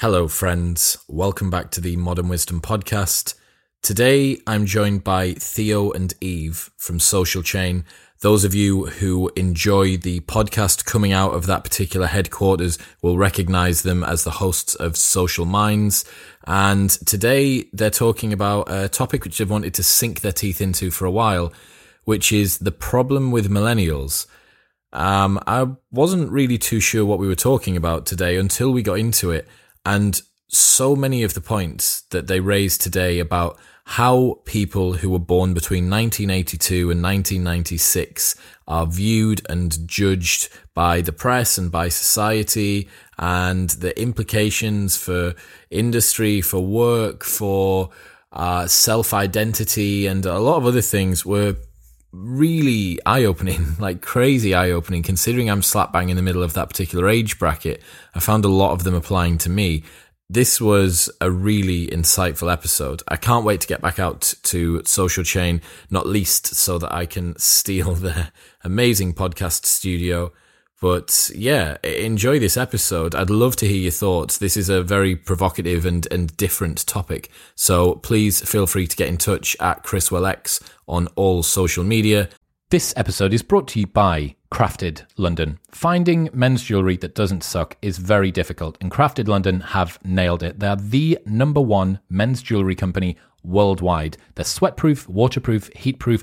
Hello, friends. Welcome back to the Modern Wisdom podcast. Today, I'm joined by Theo and Eve from Social Chain. Those of you who enjoy the podcast coming out of that particular headquarters will recognize them as the hosts of Social Minds. And today, they're talking about a topic which they've wanted to sink their teeth into for a while, which is the problem with millennials. Um, I wasn't really too sure what we were talking about today until we got into it. And so many of the points that they raised today about how people who were born between 1982 and 1996 are viewed and judged by the press and by society and the implications for industry, for work, for uh, self identity, and a lot of other things were really eye opening, like crazy eye opening, considering I'm slap bang in the middle of that particular age bracket. I found a lot of them applying to me. This was a really insightful episode. I can't wait to get back out to Social Chain, not least so that I can steal their amazing podcast studio. But yeah, enjoy this episode. I'd love to hear your thoughts. This is a very provocative and, and different topic. So please feel free to get in touch at ChrisWillx on all social media. This episode is brought to you by Crafted London. Finding men's jewellery that doesn't suck is very difficult, and Crafted London have nailed it. They're the number one men's jewellery company worldwide. They're sweatproof, waterproof, heatproof,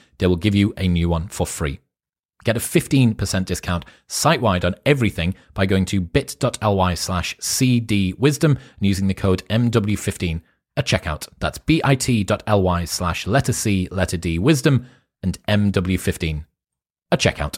they will give you a new one for free. Get a 15% discount site wide on everything by going to bit.ly slash cdwisdom and using the code MW15 at checkout. That's bit.ly slash letter C, letter D, wisdom, and MW15 at checkout.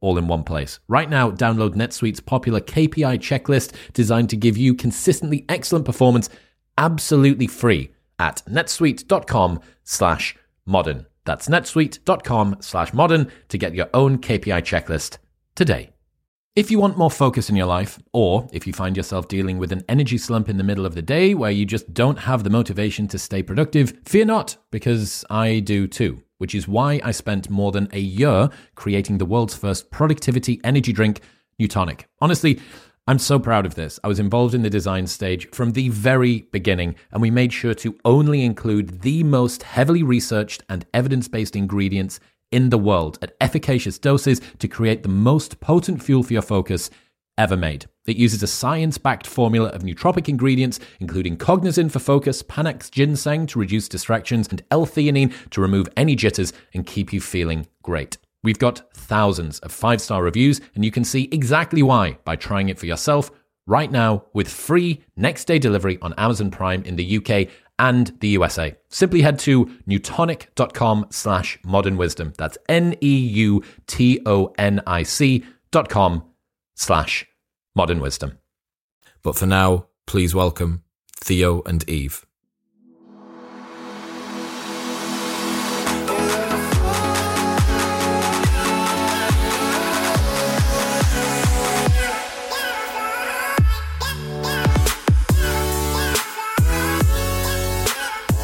all in one place. Right now, download NetSuite's popular KPI checklist designed to give you consistently excellent performance absolutely free at netsuite.com slash modern. That's netsuite.com slash modern to get your own KPI checklist today. If you want more focus in your life, or if you find yourself dealing with an energy slump in the middle of the day where you just don't have the motivation to stay productive, fear not, because I do too which is why I spent more than a year creating the world's first productivity energy drink, Newtonic. Honestly, I'm so proud of this. I was involved in the design stage from the very beginning, and we made sure to only include the most heavily researched and evidence based ingredients in the world at efficacious doses to create the most potent fuel for your focus ever made. It uses a science backed formula of nootropic ingredients, including cognizin for focus, Panax ginseng to reduce distractions, and L theanine to remove any jitters and keep you feeling great. We've got thousands of five star reviews, and you can see exactly why by trying it for yourself right now with free next day delivery on Amazon Prime in the UK and the USA. Simply head to newtonic.com slash modern wisdom. That's N E U T O N I C dot com slash modern wisdom. But for now, please welcome Theo and Eve.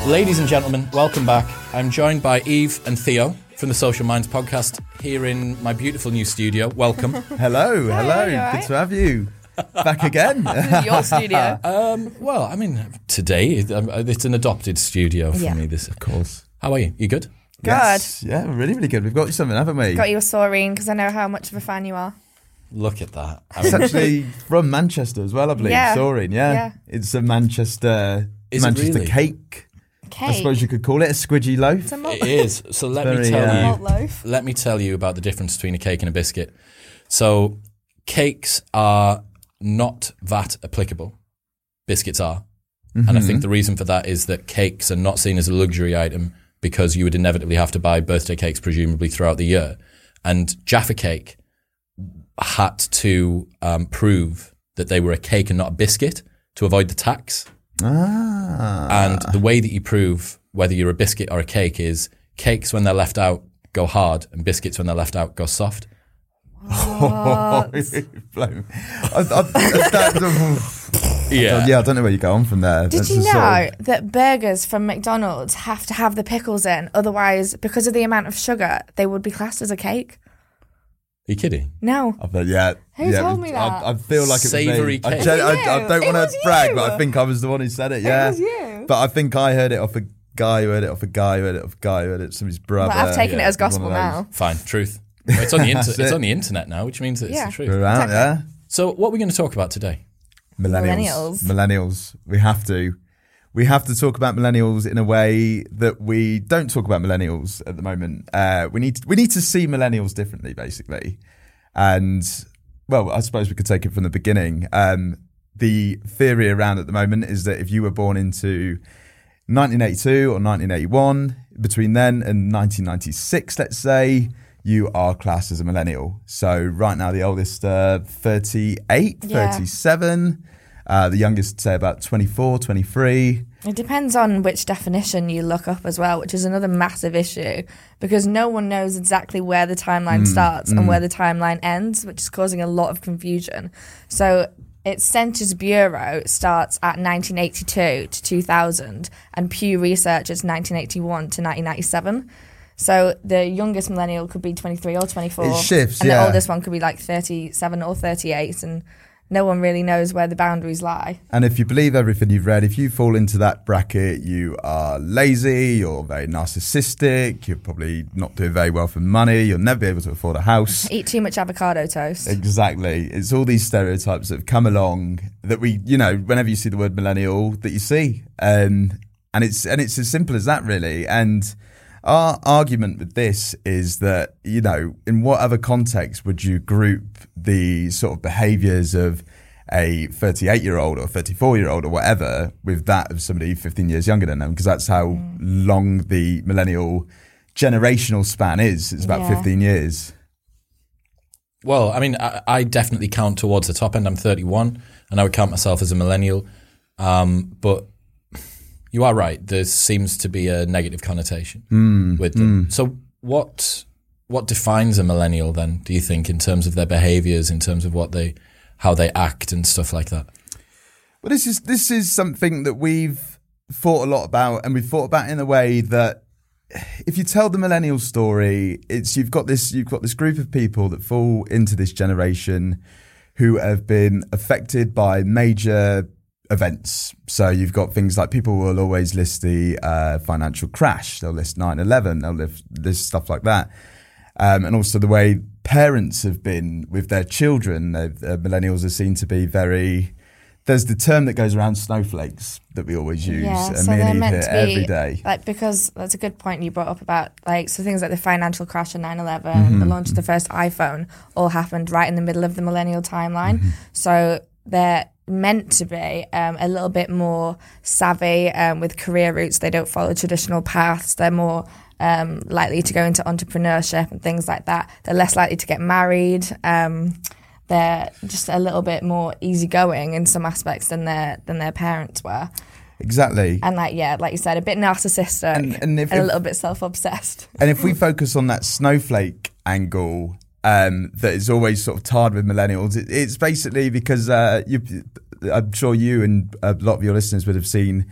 Ladies and gentlemen, welcome back. I'm joined by Eve and Theo. From the Social Minds podcast here in my beautiful new studio. Welcome. Hello, hello. you Good alright? to have you back again. Your studio. um, well, I mean, today um, it's an adopted studio for Yeah. me. This, of course. how are you? You good? Good. Yes. Yeah, really, really good. We've got you something, haven't we? Got you a Soreen because I know how much of a fan you are. Look at that. I It's actually from Manchester as well, I believe. Yeah. Soreen, yeah. Yeah. It's a Manchester Is it Manchester really? cake. Cake. I suppose you could call it a squidgy loaf. It's a malt, it is. So let me very, tell uh, you. loaf. let me tell you about the difference between a cake and a biscuit. So, cakes are not VAT applicable. Biscuits are. And I think the reason for that is that cakes are not seen as a luxury item because you would inevitably have to buy birthday cakes presumably throughout the year. And Jaffa Cake had to um, prove that they were a cake and not a biscuit to avoid the tax. Ah. And the way that you prove whether you're a biscuit or a cake is cakes when they're left out go hard and biscuits when they're left out go soft. Blown. I, I, that- Yeah. yeah, I don't know where you go on from there. Did That's you a know sort of- that burgers from McDonald's have to have the pickles in? Otherwise, because of the amount of sugar, they would be classed as a cake. Are you kidding? No. I bet, yeah. Who yeah, told was- me that? I, I feel like it was Savoury me. I, cake. gen- I, I don't want to brag, you. but I think I was the one who said it. Yeah, was you. But I think I heard it off a guy who heard it off a guy who heard it off a guy who heard it from his brother. But I've taken yeah, it as gospel now. Fine, truth. Well, It's on the inter- That's it's on the internet now, which means that it's Yeah. the truth. We're out, yeah. So, what are we going to talk about today? Millennials. Millennials. We have to. We have to talk about millennials in a way that we don't talk about millennials at the moment. Uh, we need we need to see millennials differently, basically. And well, I suppose we could take it from the beginning. Um, the theory around at the moment is that if you were born into 1982 or 1981, between then and 1996, let's say, you are classed as a millennial. So right now, the oldest, uh, 38, Yeah. 37. Uh, the youngest, say, about 24, 23. It depends on which definition you look up as well, which is another massive issue because no one knows exactly where the timeline starts and where the timeline ends, which is causing a lot of confusion. So its Census Bureau starts at 1982 to 2000, and Pew Research is 1981 to 1997. So the youngest millennial could be 23 or 24. It shifts, And yeah. the oldest one could be like 37 or 38, and no one really knows where the boundaries lie. And if you believe everything you've read, if you fall into that bracket, you are lazy, you're very narcissistic, you're probably not doing very well for money, you'll never be able to afford a house. Eat too much avocado toast. Exactly. It's all these stereotypes that have come along that we, you know, whenever you see the word millennial, that you see, um, and it's and it's as simple as that, really. And our argument with this is that you know, in what other context would you group the sort of behaviours of a 38 year old or 34 year old or whatever with that of somebody 15 years younger than them? Because that's how long the millennial generational span is. It's about Yeah. 15 years. Well, I mean, I, I definitely count towards the top end. I'm 31, and I would count myself as a millennial. Um, but you are right. There seems to be a negative connotation hmm. with them. Hmm. So, what what defines a millennial then? Do you think, in terms of their behaviors, in terms of what they, how they act, and stuff like that? Well, this is this is something that we've thought a lot about, and we've thought about in a way that if you tell the millennial story, it's you've got this you've got this group of people that fall into this generation who have been affected by major events. So you've got things like people will always list the uh, financial crash, they'll list 9-11, they'll list, list stuff like that. Um, and also the way parents have been with their children. Uh, millennials are seen to be very. There's the term that goes around snowflakes that we always use, Yeah, and so me and Eve meant to be every day. like because that's a good point you brought up about like so things like the financial crash of 9/11, Mm-hmm. the launch of the first iPhone, all happened right in the middle of the millennial timeline. Mm-hmm. So they're meant to be um, a little bit more savvy um, with career routes. They don't follow traditional paths. They're more um, likely to go into entrepreneurship and things like that. They're less likely to get married. Um, they're just a little bit more easygoing in some aspects than their than their parents were Exactly. and like yeah, like you said, a bit narcissistic And- and, and a if- little bit self-obsessed. And if we focus on that snowflake angle um, that is always sort of tarred with millennials, it, it's basically because uh, you, I'm sure you and a lot of your listeners would have seen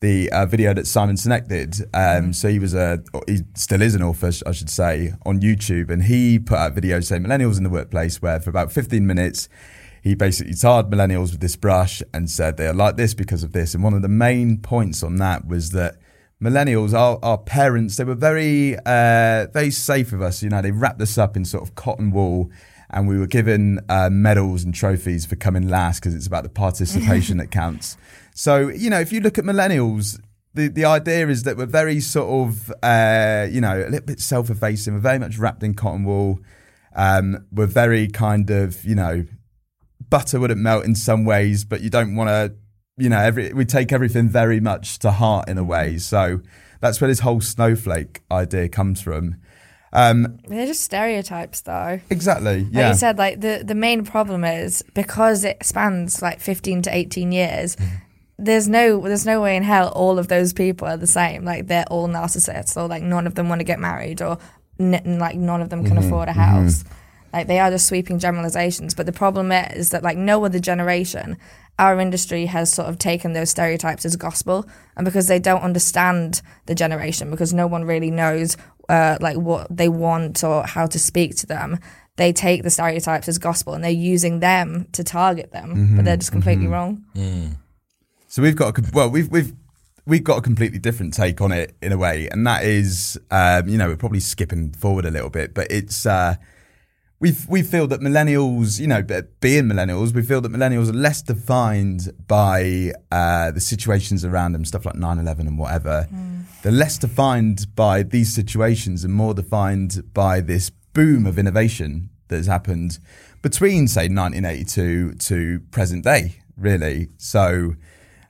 the uh, video that Simon Sinek did. Um, So he was a, he still is an author, I should say, on YouTube, and he put out videos saying millennials in the workplace, where for about 15 minutes, he basically tarred millennials with this brush and said they are like this because of this. And one of the main points on that was that millennials, our, our parents, they were very, uh, very safe with us. You know, they wrapped us up in sort of cotton wool and we were given uh, medals and trophies for coming last because it's about the participation that counts. So, you know, if you look at millennials, the, the idea is that we're very sort of, uh, you know, a little bit self effacing. We're very much wrapped in cotton wool. Um, we're very kind of, you know, butter wouldn't melt in some ways, but you don't want to, you know, every we take everything very much to heart in a way. So that's where this whole snowflake idea comes from. Um, They're just stereotypes, though. exactly. Like Yeah. you said, like the, the main problem is because it spans like 15 to 18 years, Mm-hmm. there's no there's no way in hell all of those people are the same. Like they're all narcissists, or like none of them want to get married, or n- like none of them can Mm-hmm. afford a house. Like they are just sweeping generalizations. But the problem is that like no other generation, our industry has sort of taken those stereotypes as gospel, and because they don't understand the generation, because no one really knows uh, like what they want or how to speak to them, they take the stereotypes as gospel and they're using them to target them, but they're just completely wrong. So we've got a, well, we've we've we've got a completely different take on it in a way, and that is, um, you know, we're probably skipping forward a little bit, but it's uh, we we feel that millennials, you know, being millennials, we feel that millennials are less defined by uh, the situations around them, stuff like 9-11 and whatever. They're less defined by these situations and more defined by this boom of innovation that has happened between, say, 1982 to present day, really. So.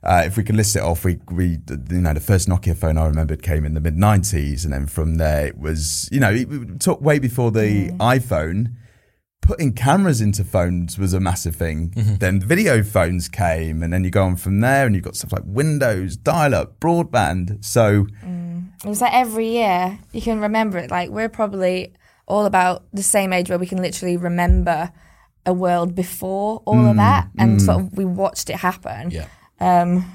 Uh, if we can list it off, we, we, you know, the first Nokia phone I remembered came in the mid 90s. And then from there, it was, you know, it took way before the iPhone. Putting cameras into phones was a massive thing. Mm-hmm. Then video phones came, and then you go on from there, and you've got stuff like Windows, dial up, broadband. So, mm. It was like every year you can remember it. Like we're probably all about the same age where we can literally remember a world before all of mm, that, and sort mm. of we watched it happen. Yeah. Um,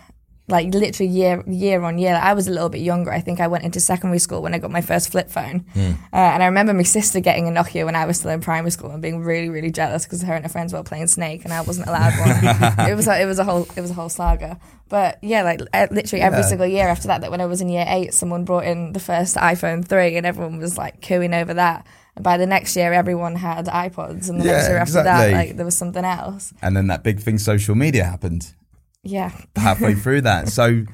like literally year year on year. I was a little bit younger. I think I went into secondary school when I got my first flip phone, uh, and I remember my sister getting a Nokia when I was still in primary school and being really really jealous because her and her friends were playing Snake and I wasn't allowed one. it was a, it was a whole it was a whole saga. But yeah, like literally every single year after that, that when I was in year eight, someone brought in the first iPhone three, and everyone was like cooing over that. And by the next year, everyone had iPods, and the Yeah, next year after exactly. that, like there was something else. and then that big thing, social media happened. Yeah, halfway through that. So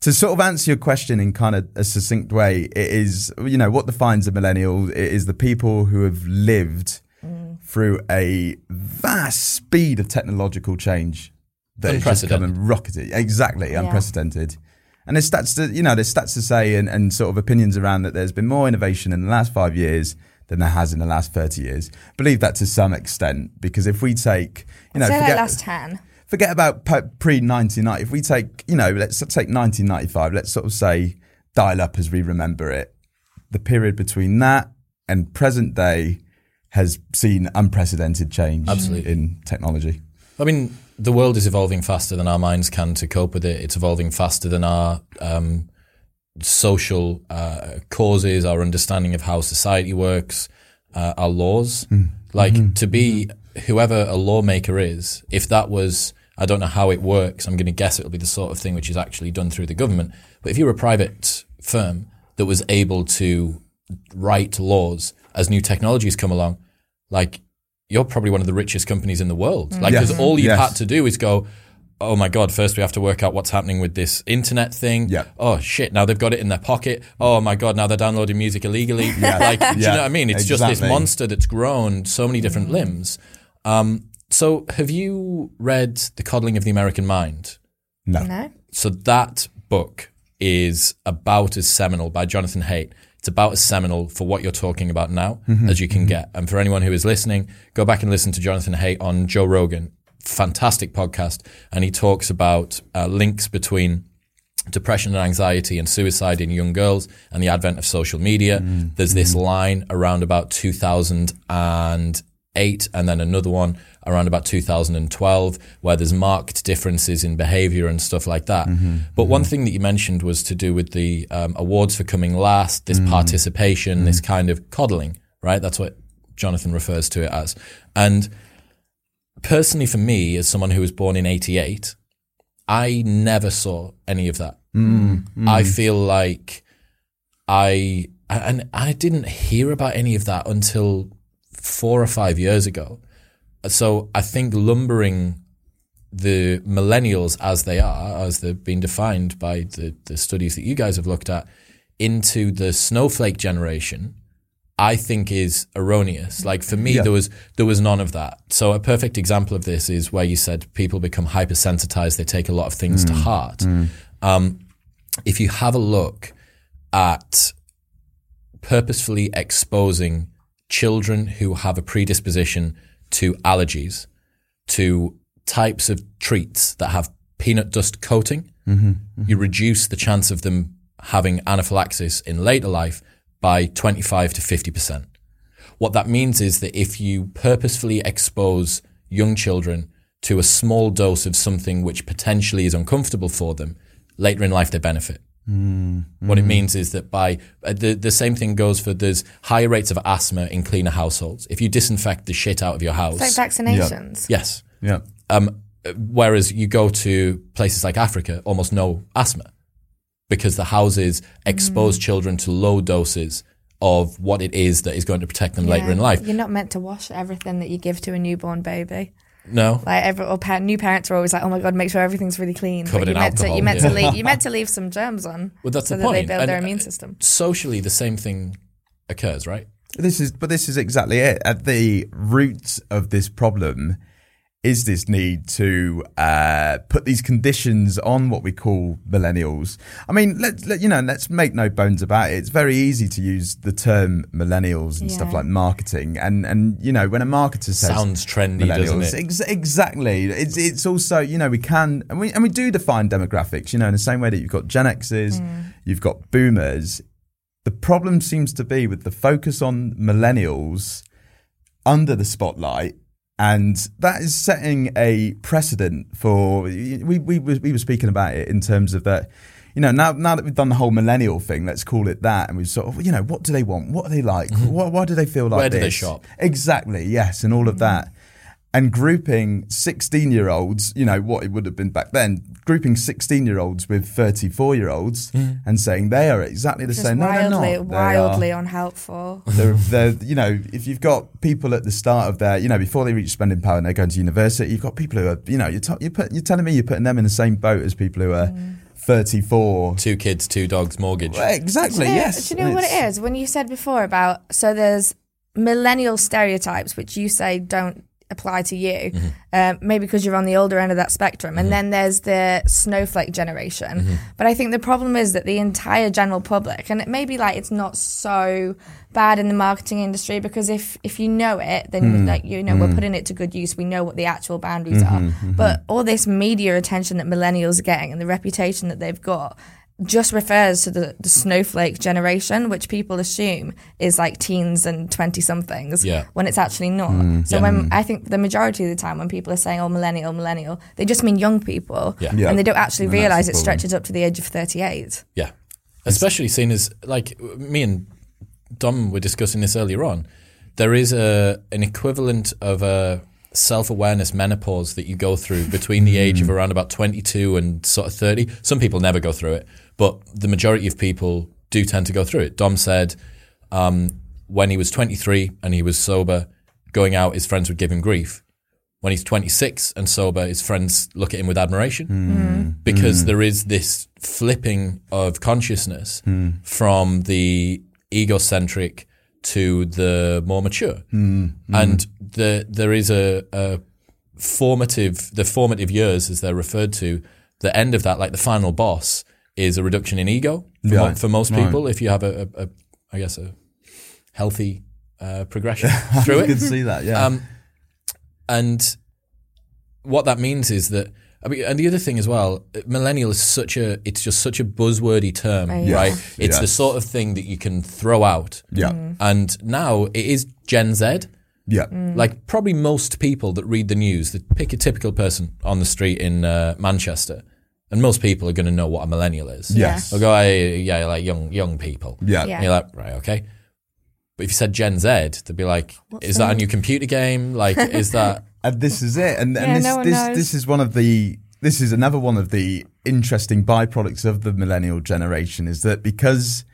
to sort of answer your question in kind of a succinct way, it is, you know, what defines a millennial It is the people who have lived mm. through a vast speed of technological change that has just come and rocketed. Exactly, unprecedented. And there's stats to, you know, there's stats to say and, and sort of opinions around that there's been more innovation in the last five years than there has in the last 30 years. Believe that to some extent, because if we take, you know, say like last ten. Forget about pre 1990. If we take, you know, let's take 1995, let's sort of say dial up as we remember it. The period between that and present day has seen unprecedented change Absolutely. in technology. I mean, the world is evolving faster than our minds can to cope with it. It's evolving faster than our um, social uh, causes, our understanding of how society works, uh, our laws. Like to be whoever a lawmaker is, if that was, I don't know how it works. I'm going to guess it'll be the sort of thing which is actually done through the government. But if you're a private firm that was able to write laws as new technologies come along, like you're probably one of the richest companies in the world. Like, Yes. because all you've Yes. had to do is go, oh my God, first we have to work out what's happening with this internet thing. Yeah. Oh shit, now they've got it in their pocket. Oh my God, now they're downloading music illegally. Like, do you know what I mean? It's just this monster that's grown so many different limbs. Um, so, have you read The Coddling of the American Mind? No. So that book is about as seminal by Jonathan Haidt. It's about as seminal for what you're talking about now mm-hmm. as you can mm-hmm. get. And for anyone who is listening, go back and listen to Jonathan Haidt on Joe Rogan. Fantastic podcast. And he talks about uh, links between depression and anxiety and suicide in young girls and the advent of social media. Mm. There's this mm-hmm. line around about 2008, and then another one around about 2012, where there's marked differences in behavior and stuff like that. Mm-hmm, but one mm-hmm. thing that you mentioned was to do with the um, awards for coming last, this mm. participation, this mm. kind of coddling, right? That's what Jonathan refers to it as. And personally, for me, as someone who was born in 88, I never saw any of that. Mm, I feel like I and I didn't hear about any of that until four or five years ago. So I think lumbering the millennials as they are, as they've been defined by the, the studies that you guys have looked at, into the snowflake generation, I think is erroneous. Like for me, Yeah. there was there was none of that. So a perfect example of this is where you said people become hypersensitized; they take a lot of things to heart. Um, if you have a look at purposefully exposing children who have a predisposition to allergies to types of treats that have peanut dust coating, mm-hmm, mm-hmm. you reduce the chance of them having anaphylaxis in later life by 25 to 50%. What that means is that if you purposefully expose young children to a small dose of something which potentially is uncomfortable for them, later in life they benefit. What it means is that by uh, the the same thing goes for there's higher rates of asthma in cleaner households. If you disinfect the shit out of your house, It's like vaccinations. yes. Yeah. Um, whereas you go to places like Africa, almost no asthma because the houses expose children to low doses of what it is that is going to protect them later in life. You're not meant to wash everything that you give to a newborn baby. No, Like every or pa- new parents are always like, "Oh my god, make sure everything's really clean." Covered but in you meant to you meant yeah. to leave you meant to leave some germs on. well that's so the that point. they build And, their uh, immune system. Socially, the same thing occurs, right? This is, but this is exactly it. At the root of this problem is this need to uh, put these conditions on what we call millennials. I mean, let's let, you know, let's make no bones about it. It's very easy to use the term millennials and stuff like marketing, and and you know, when a marketer says Sounds trendy, doesn't it? Ex- exactly. It's it's also you know we can and we and we do define demographics. You know, in the same way that you've got Gen X's, you've got Boomers. The problem seems to be with the focus on millennials under the spotlight. And that is setting a precedent for we, we we were- speaking about it in terms of that you know now now that we've done the whole millennial thing let's call it that and we sort of you know what do they want what are they like what, why do they feel like Mm-hmm. Where do they shop? Exactly, yes, and all of that. And grouping 16 year olds, you know, what it would have been back then, grouping 16 year olds with 34 year olds mm. and saying they are exactly the Just same. No, they're wildly, not. They wildly are- unhelpful. they're, they're, you know, if you've got people at the start of their, you know, before they reach spending power and they're going to university, you've got people who are, you know, you're, t- you're, put, you're telling me you're putting them in the same boat as people who are mm. 34. Two kids, two dogs, mortgage. Well, exactly, Do you know- yes. Do you know what It's- When you said before about so there's millennial stereotypes which you say don't apply to you, Mm-hmm. um, maybe because you're on the older end of that spectrum, and then there's the snowflake generation. Mm-hmm. But I think the problem is that the entire general public, and it may be like it's not so bad in the marketing industry because if if you know it, then Hmm. like you know we're putting it to good use. We know what the actual boundaries Mm-hmm, are. But all this media attention that millennials are getting and the reputation that they've got just refers to the, the snowflake generation, which people assume is like teens and 20 somethings Yeah. when it's actually not. so, when I think the majority of the time when people are saying, oh, millennial, millennial, they just mean young people. Yeah. Yeah. And they don't actually And realize it stretches up to the age of 38. Yeah. Especially seen as like me and Dom were discussing this earlier on. There is a an equivalent of a self awareness menopause that you go through between the age of around about twenty two and sort of thirty. Some people never go through it, but the majority of people do tend to go through it. Dom said um, when he was twenty three and he was sober, going out, his friends would give him grief. When he's 26 and sober, his friends look at him with admiration. Hmm. Mm-hmm. Because hmm. there is this flipping of consciousness hmm. from the egocentric to the more mature. And the, there is a, a formative, the formative years, as they're referred to, the end of that, like the final boss, is a reduction in ego for, mo- for most Right. people. If you have a, a, a I guess, a healthy uh, progression through it, You can see that, yeah. Um, and what that means is that I mean, and the other thing as well, millennial is such a it's just such a buzzwordy term, Oh, yeah. right? Yes, It's the yes. Mm. sort of thing that you can throw out. yeah. And now it is Gen Z, Yeah. Like probably most people that read the news, that pick a typical person on the street in uh, Manchester, and most people are going to know what a millennial is. Yes. They'll go, "Hey, yeah, like young young people. Yeah. Yeah. And you're like, right, okay. But if you said Gen Z, they'd be like, is that a new computer game? Like, is that? And this is it. And, Yeah, this, no this, knows. this is one of the, this is another one of the interesting byproducts of the millennial generation is that because, y-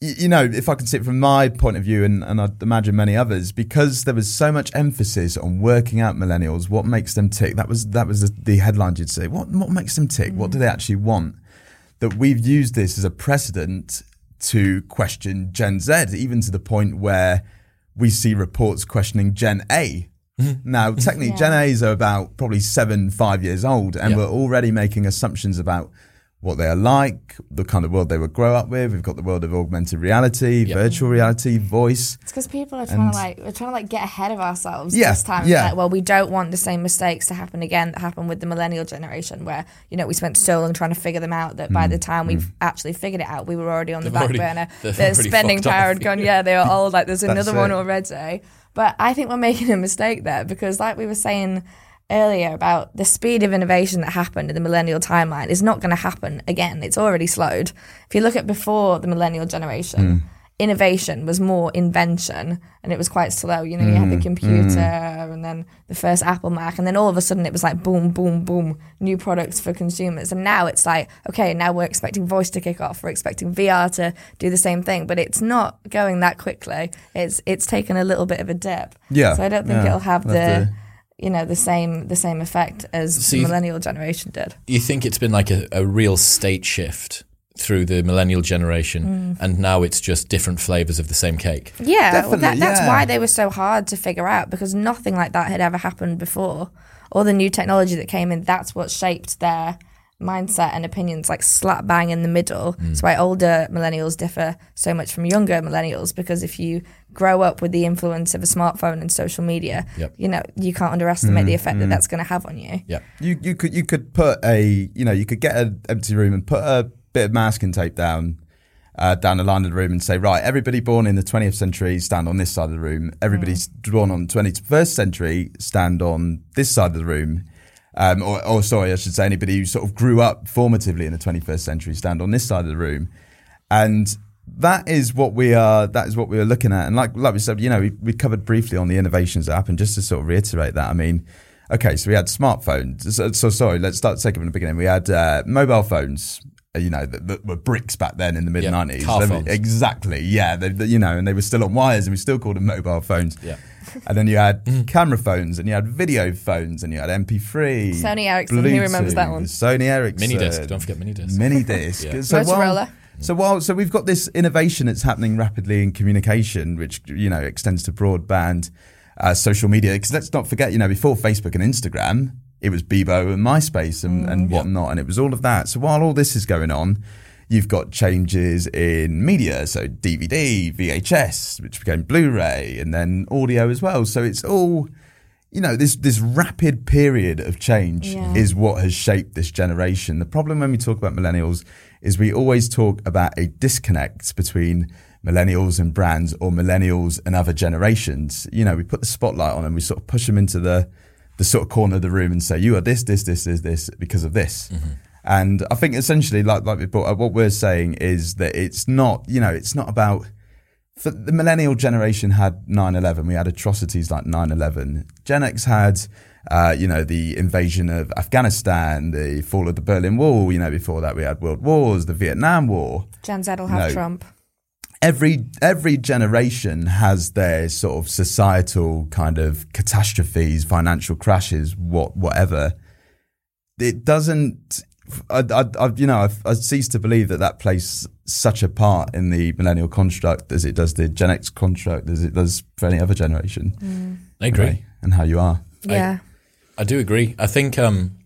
you know, if I can see it from my point of view, and, and I'd imagine many others, because there was so much emphasis on working out millennials, what makes them tick. That was that was the, the headline you'd say. What what makes them tick? What do they actually want? That we've used this as a precedent to question Gen Z, even to the point where we see reports questioning Gen A. Mm-hmm. Now, technically, Gen A's are about probably seven, five years old, and Yeah. we're already making assumptions about what they are like, the kind of world they would grow up with. We've got the world of augmented reality, virtual reality, voice. It's because people are trying to like we're trying to like get ahead of ourselves Yeah, this time. yeah. Like, well, we don't want the same mistakes to happen again that happened with the millennial generation, where you know we spent so long trying to figure them out that by Mm, the time we've actually figured it out, we were already on the back already- burner. they've The spending power had gone. Yeah, they were all like, there's That's another one already. But I think we're making a mistake there because, like we were saying earlier about the speed of innovation that happened in the millennial timeline is not going to happen again. It's already slowed. If you look at before the millennial generation, hmm. innovation was more invention and it was quite slow. You know, you had the hmm. computer hmm. and then the first Apple Mac, and then all of a sudden it was like boom, boom, boom, new products for consumers. And now it's like, okay, now we're expecting voice to kick off, we're expecting VR to do the same thing, but it's not going that quickly. It's it's taken a little bit of a dip. Yeah, So I don't think yeah. it'll have the to- you know the same the same effect as See- the millennial generation did. You think it's been like a, a real state shift through the millennial generation, mm. and now it's just different flavors of the same cake. Yeah, well, that, that's yeah. why they were so hard to figure out because nothing like that had ever happened before. All the new technology that came in, that's what shaped their mindset and opinions, like slap bang in the middle. Mm. That's why older millennials differ so much from younger millennials because if you grow up with the influence of a smartphone and social media, Yep. you know you can't underestimate the mm-hmm. effect that mm-hmm. that's going to have on you. Yeah. You you could you could put a you know you could get an empty room and put a bit of masking tape down uh, down the line of the room and say right everybody born in the 20th century stand on this side of the room everybody's mm. born on the 21st century stand on this side of the room um, or, or sorry I should say anybody who sort of grew up formatively in the 21st century stand on this side of the room. And that is what we are that is what we are looking at. And like like we said you know we, we covered briefly on the innovations that happened just to sort of reiterate that i mean okay so we had smartphones. So, so sorry let's start it from the beginning. We had uh, mobile phones you know that, that were bricks back then in the mid 90s car They were- phones. exactly yeah they, they- you know and they were still on wires and we still called them mobile phones Yeah. and then you had camera phones and you had video phones and you had mp3 Sony Ericsson, who remembers that one? Sony Ericsson Mini disc, don't forget mini disc. mini disc. Yeah. So while, so while so we've got this innovation that's happening rapidly in communication, which you know extends to broadband, uh, social media. Because let's not forget, you know, before Facebook and Instagram, it was Bebo and MySpace and, and mm, whatnot, and it was all of that. So while all this is going on. You've got changes in media, so DVD, VHS, which became Blu-ray, and then audio as well. So it's all, you know, this this rapid period of change Yeah. is what has shaped this generation. The problem when we talk about millennials is we always talk about a disconnect between millennials and brands or millennials and other generations. You know, we put the spotlight on them, we sort of push them into the the sort of corner of the room and say, "You are this, this, this, this, this because of this." And I think essentially, like like we brought up, what we're saying is that it's not, you know, it's not about for the millennial generation had 9-11 we had atrocities like 9-11 gen x had uh, you know the invasion of afghanistan the fall of the berlin wall you know before that we had world wars the vietnam war Gen Z will have No. Trump. Every every generation has their sort of societal kind of catastrophes financial crashes what whatever it doesn't I, I, I you know I've, I cease to believe that that plays such a part in the millennial construct as it does the Gen X construct as it does for any other generation. I agree. Right? And how you are. Yeah. I do agree. I think um,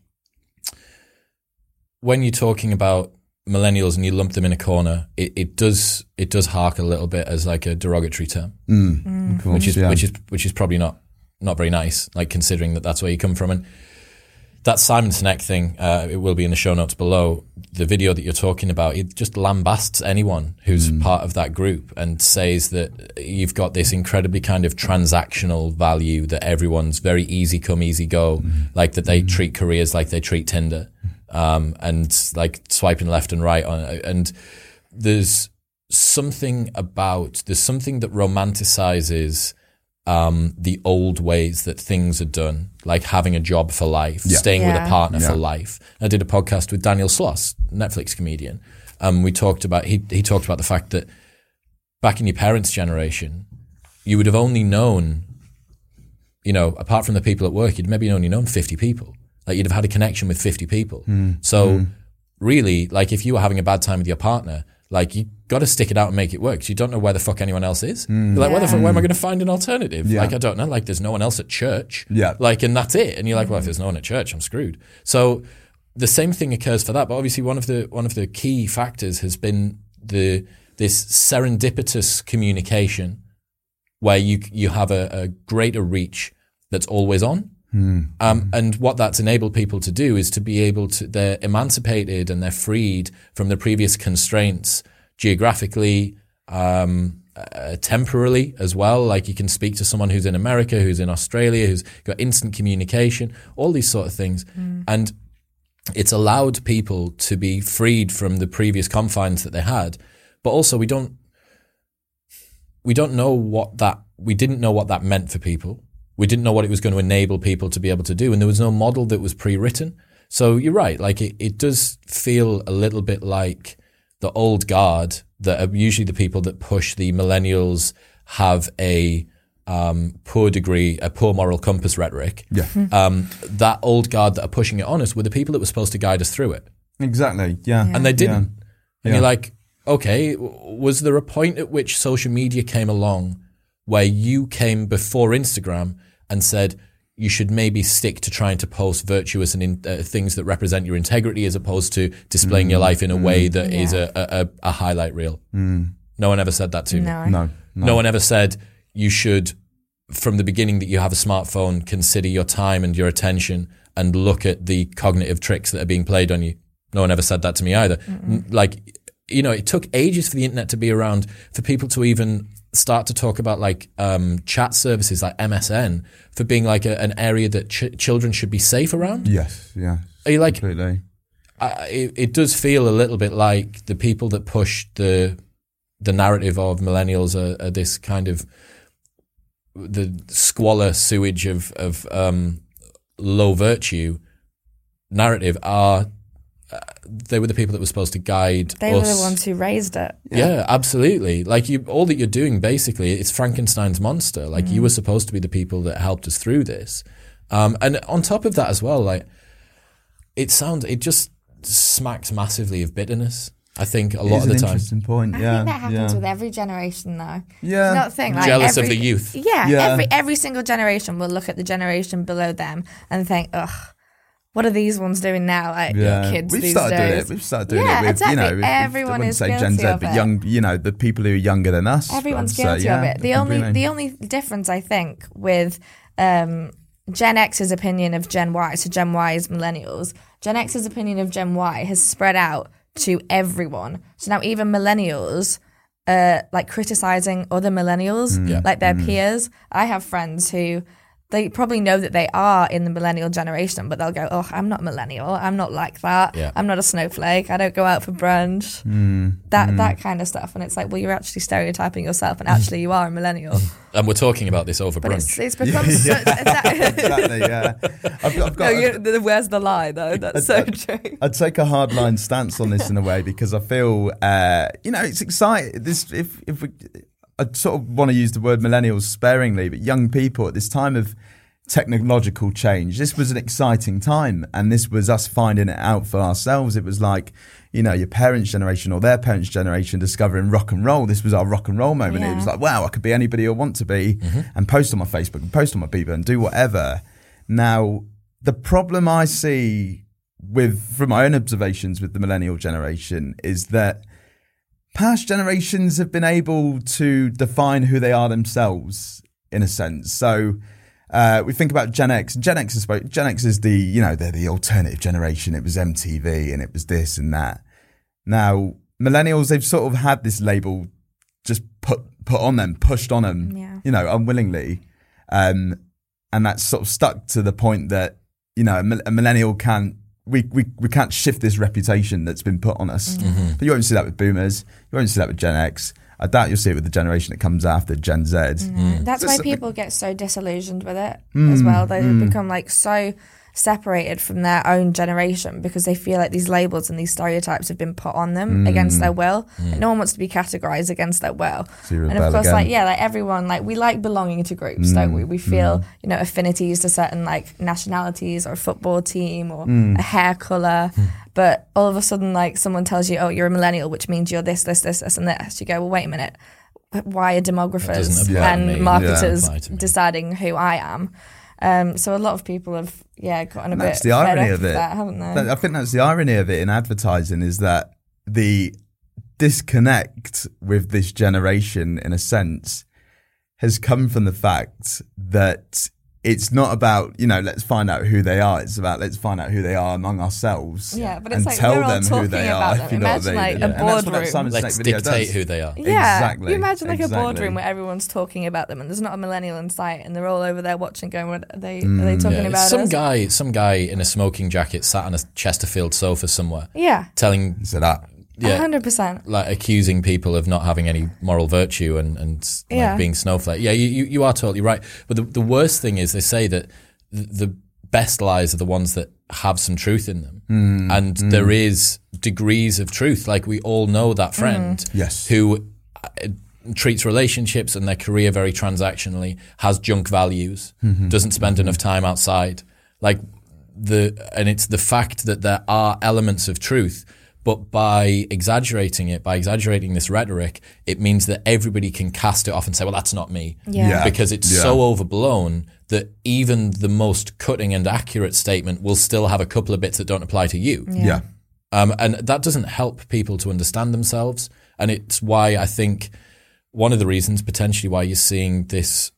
when you're talking about millennials and you lump them in a corner, it, it does it does hark a little bit as like a derogatory term, Mm. mm. Of course, which is yeah. which is which is probably not not very nice. Like considering that that's where you come from, and that Simon Sinek thing, uh, it will be in the show notes below. The video that you're talking about, it just lambasts anyone who's mm. part of that group and says that you've got this incredibly kind of transactional value that everyone's very easy come, easy go, mm-hmm. like that they mm-hmm. treat careers like they treat Tinder, mm-hmm. Um, and like swiping left and right on, and there's something about there's something that romanticizes um, the old ways that things are done, like having a job for life, staying with a Yeah. partner for life. I did a podcast with Daniel Sloss, Netflix comedian. Um, we talked about he he talked about the fact that back in your parents' generation, you would have only known, you know, apart from the people at work, you'd maybe only known fifty people. Like you'd have had a connection with fifty people. Hmm. So hmm. really, like if you were having a bad time with your partner, like you got to stick it out and make it work. 'cause you don't know where the fuck anyone else is. You're like, where the fuck, where am I going to find an alternative? Yeah. Like I don't know. Like there's no one else at church. Yeah. Like and that's it. And you're like, well, if there's no one at church, I'm screwed. So the same thing occurs for that. But obviously, one of the one of the key factors has been the this serendipitous communication where you you have a, a greater reach that's always on. Um, and what that's enabled people to do is to be able to, they're emancipated and they're freed from the previous constraints geographically, um, uh, temporally as well. Like you can speak to someone who's in America, who's in Australia, who's got instant communication, all these sort of things. And it's allowed people to be freed from the previous confines that they had. But also we don't, we don't know what that, we didn't know what that meant for people. We didn't know what it was going to enable people to be able to do. And there was no model that was pre-written. So you're right. Like it, it does feel a little bit like the old guard that are usually the people that push the millennials have a um, poor degree, a poor moral compass rhetoric. Yeah. Um, that old guard that are pushing it on us were the people that were supposed to guide us through it. Exactly. Yeah. And they didn't. And Yeah. you're like, okay, was there a point at which social media came along where you came before Instagram and said you should maybe stick to trying to post virtuous and in, uh, things that represent your integrity as opposed to displaying your mm. life in a way that mm. is a, a, a, a highlight reel? Mm. No one ever said that to me. No. No. No one ever said you should, from the beginning that you have a smartphone, consider your time and your attention and look at the cognitive tricks that are being played on you. No one ever said that to me either. N- Like, you know, it took ages for the internet to be around for people to even start to talk about like um, chat services like MSN for being like a, an area that ch- children should be safe around. Yes. Yeah. Are you like, Completely. I, it, it does feel a little bit like the people that push the the narrative of millennials are, are this kind of the squalor sewage of of um, low virtue narrative are they were the people that were supposed to guide They were the ones who raised it. Yeah, absolutely. Like you, all that you're doing basically, it's Frankenstein's monster. Like you were supposed to be the people that helped us through this. Um, and on top of that as well, like it sounds, it just smacks massively of bitterness. I think a It lot is of an the time. interesting point. I Yeah. think that happens yeah. with every generation, though. Yeah. It's not the thing. Like Jealous of every- the youth. Yeah, Yeah. every every single generation will look at the generation below them and think, ugh, what are these ones doing now? Like Yeah, kids we've these started doing days. it. We've started doing Yeah, it with exactly. you know. with- Everyone I wouldn't is say Gen guilty Z, of but young. You know, the people who are younger than us. Everyone's guilty of yeah, it. The only the only difference I think with um, Gen X's opinion of Gen Y, so Gen Y is millennials. Gen X's opinion of Gen Y has spread out to everyone. So now even millennials uh like criticizing other millennials, Mm. Like their peers. I have friends who they probably know that they are in the millennial generation, but they'll go, "Oh, I'm not millennial. I'm not like that. Yeah. I'm not a snowflake. I don't go out for brunch." Mm. That that kind of stuff, and it's like, well, you're actually stereotyping yourself, and actually, you are a millennial. And we're talking about this over But brunch. it's, it's become so, exactly. exactly. Yeah. I've, got- I've No, got. you, the, where's the lie though? That's so true. I'd take a hard line stance on this in a way because I feel, uh, you know, it's exciting. This, if if we, I sort of want to use the word millennials sparingly, but young people at this time of technological change, this was an exciting time, and this was us finding it out for ourselves. It was like, you know, your parents' generation or their parents' generation discovering rock and roll. This was our rock and roll moment. It was like, wow, I could be anybody I want to be, mm-hmm. and post on my Facebook, and post on my people, and do whatever. Now, the problem I see with from my own observations with the millennial generation is that past generations have been able to define who they are themselves in a sense. So Uh, we think about Gen X. Gen X is Gen X is the you know they're the alternative generation. It was MTV and it was this and that. Now millennials, they've sort of had this label just put put on them, pushed on them, Yeah. you know, unwillingly, um, and that's sort of stuck to the point that you know a millennial can't. We, we, we can't shift this reputation that's been put on us. Mm-hmm. But you won't see that with boomers. You won't see that with Gen X. I doubt you'll see it with the generation that comes after Gen Z. Mm. That's So why people get so disillusioned with it Mm, as well. They become like so separated from their own generation because they feel like these labels and these stereotypes have been put on them against their will. And no one wants to be categorized against their will. Mm. So and of course, again. like yeah, like everyone, like we like belonging to groups, don't Mm, we? We feel you know affinities to certain like nationalities or a football team or Mm. a hair color. But all of a sudden, like someone tells you, "Oh, you're a millennial," which means you're this, this, this, this, and this. You go, "Well, wait a minute." Why are demographers doesn't apply to and. Yeah. marketers me. deciding who I am. Um, so a lot of people have, yeah, gotten a bit That's the irony of it. that, haven't they? I think that's the irony of it in advertising is that the disconnect with this generation, in a sense, has come from the fact that it's not about you know let's find out who they are. It's about let's find out who they are among ourselves. Yeah, but it's and like tell we're all them who talking they about are. them. If you know what I Imagine, mean. like, a And that's what that boardroom. Simon Let's Sinek video dictate does. who they are. yeah, Exactly. you imagine like Exactly. a boardroom where everyone's talking about them, and there's not a millennial in sight, and they're all over there watching, going, "What are they? Are they mm. talking Yeah, about some us?" guy, some guy in a smoking jacket sat on a Chesterfield sofa somewhere, yeah, telling, So that yeah, hundred percent. like accusing people of not having any moral virtue and and like Yeah. being snowflake. Yeah, you, you you are totally right. But the the worst thing is they say that the best lies are the ones that have some truth in them, hmm. and hmm. there is degrees of truth. Like we all know that mm. friend, Yes. who uh, treats relationships and their career very transactionally, has junk values, mm-hmm. doesn't spend mm-hmm. enough time outside. Like the and it's the fact that there are elements of truth, but by exaggerating it, by exaggerating this rhetoric, it means that everybody can cast it off and say, "Well, that's not me," Yeah. Yeah. because it's Yeah. so overblown that even the most cutting and accurate statement will still have a couple of bits that don't apply to you. yeah. Um, and that doesn't help people to understand themselves. And it's why I think one of the reasons, potentially, why you're seeing this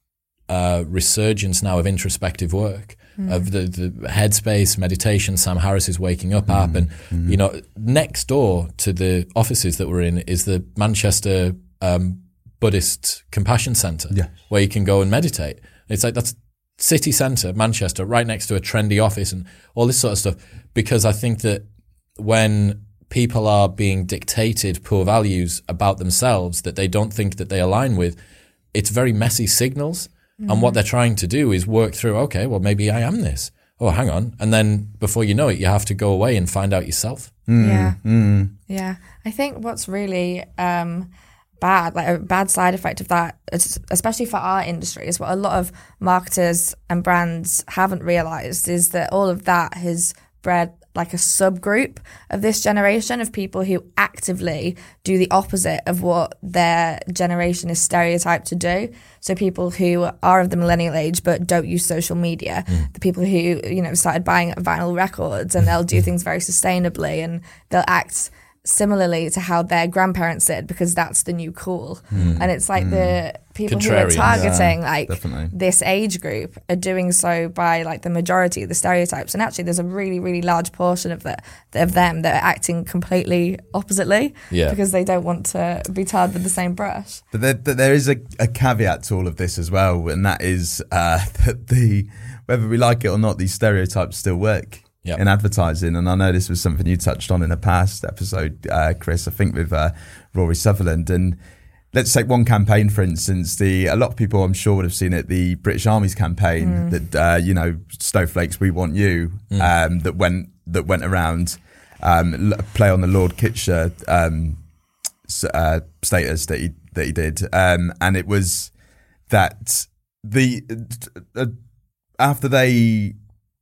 uh, resurgence now of introspective work, of the, the headspace, meditation, Sam Harris's Waking Up app. And, you know, next door to the offices that we're in is the Manchester um, Buddhist Compassion Centre, Yeah. where you can go and meditate. It's like that's city centre, Manchester, right next to a trendy office and all this sort of stuff. Because I think that when people are being dictated poor values about themselves that they don't think that they align with, it's very messy signals. And what they're mm. trying to do is work through, okay, well, maybe I am this. Oh, hang on. And then before you know it, you have to go away and find out yourself. Mm, yeah. Mm. Yeah. I think what's really um, bad, like a bad side effect of that, especially for our industry, is what a lot of marketers and brands haven't realized is that all of that has bred like a subgroup of this generation of people who actively do the opposite of what their generation is stereotyped to do. So people who are of the millennial age but don't use social media, hmm. the people who you know started buying vinyl records and they'll do things very sustainably and they'll act similarly to how their grandparents did because that's the new cool. And it's like the people who are targeting Yeah, like definitely. this age group are doing so by like the majority of the stereotypes and actually there's a really really large portion of the of them that are acting completely oppositely Yeah. because they don't want to be tarred with the same brush But there, there is a, a caveat to all of this as well, and that is uh, that the whether we like it or not, these stereotypes still work Yep. in advertising. And I know this was something you touched on in a past episode, uh, Chris. I think with uh, Rory Sutherland. And let's take one campaign for instance. The a lot of people I'm sure would have seen it. The British Army's campaign that uh, you know, snowflakes, we want you. Um, that went that went around. Um, play on the Lord Kitchener um, uh, status that he that he did, um, and it was that the uh, after they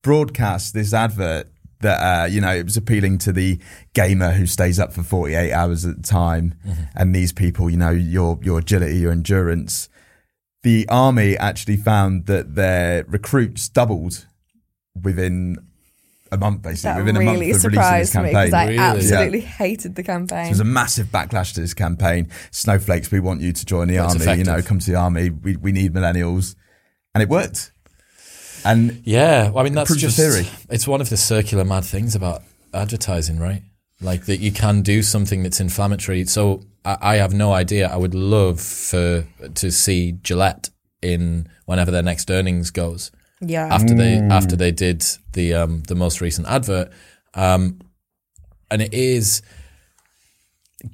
broadcast this advert that uh, you know it was appealing to the gamer who stays up for 48 hours at a time and these people you know your your agility your endurance the army actually found that their recruits doubled within a month basically that within a month really of releasing this surprised me campaign because I Really? absolutely hated the so campaign was a massive backlash to this campaign. Snowflakes, we want you to join the It's army. You know, come to the army. We, we need millennials, and it worked. And Yeah, well, I mean that's Proves just theory. it's one of the circular mad things about advertising, right? Like that you can do something that's inflammatory. So I, I have no idea. I would love for to see Gillette in whenever their next earnings goes Yeah. after they after they did the um, the most recent advert, um, and it is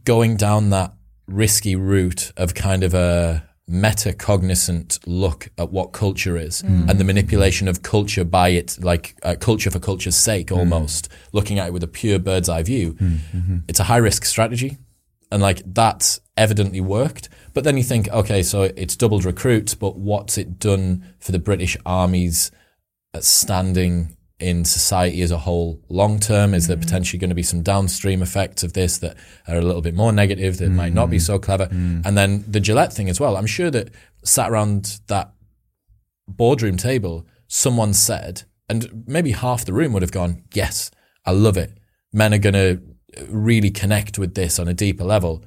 going down that risky route of kind of a metacognizant look at what culture is and the manipulation of culture by it, like uh, culture for culture's sake, almost looking at it with a pure bird's eye view. It's a high risk strategy, and like that's evidently worked. But then you think, okay, so it's doubled recruits, but what's it done for the British Army's uh, standing in society as a whole long term? Is there mm. potentially going to be some downstream effects of this that are a little bit more negative that might not be mm. so clever? Mm. And then the Gillette thing as well. I'm sure that sat around that boardroom table, someone said, and maybe half the room would have gone, Yes, I love it. Men are going to really connect with this on a deeper level.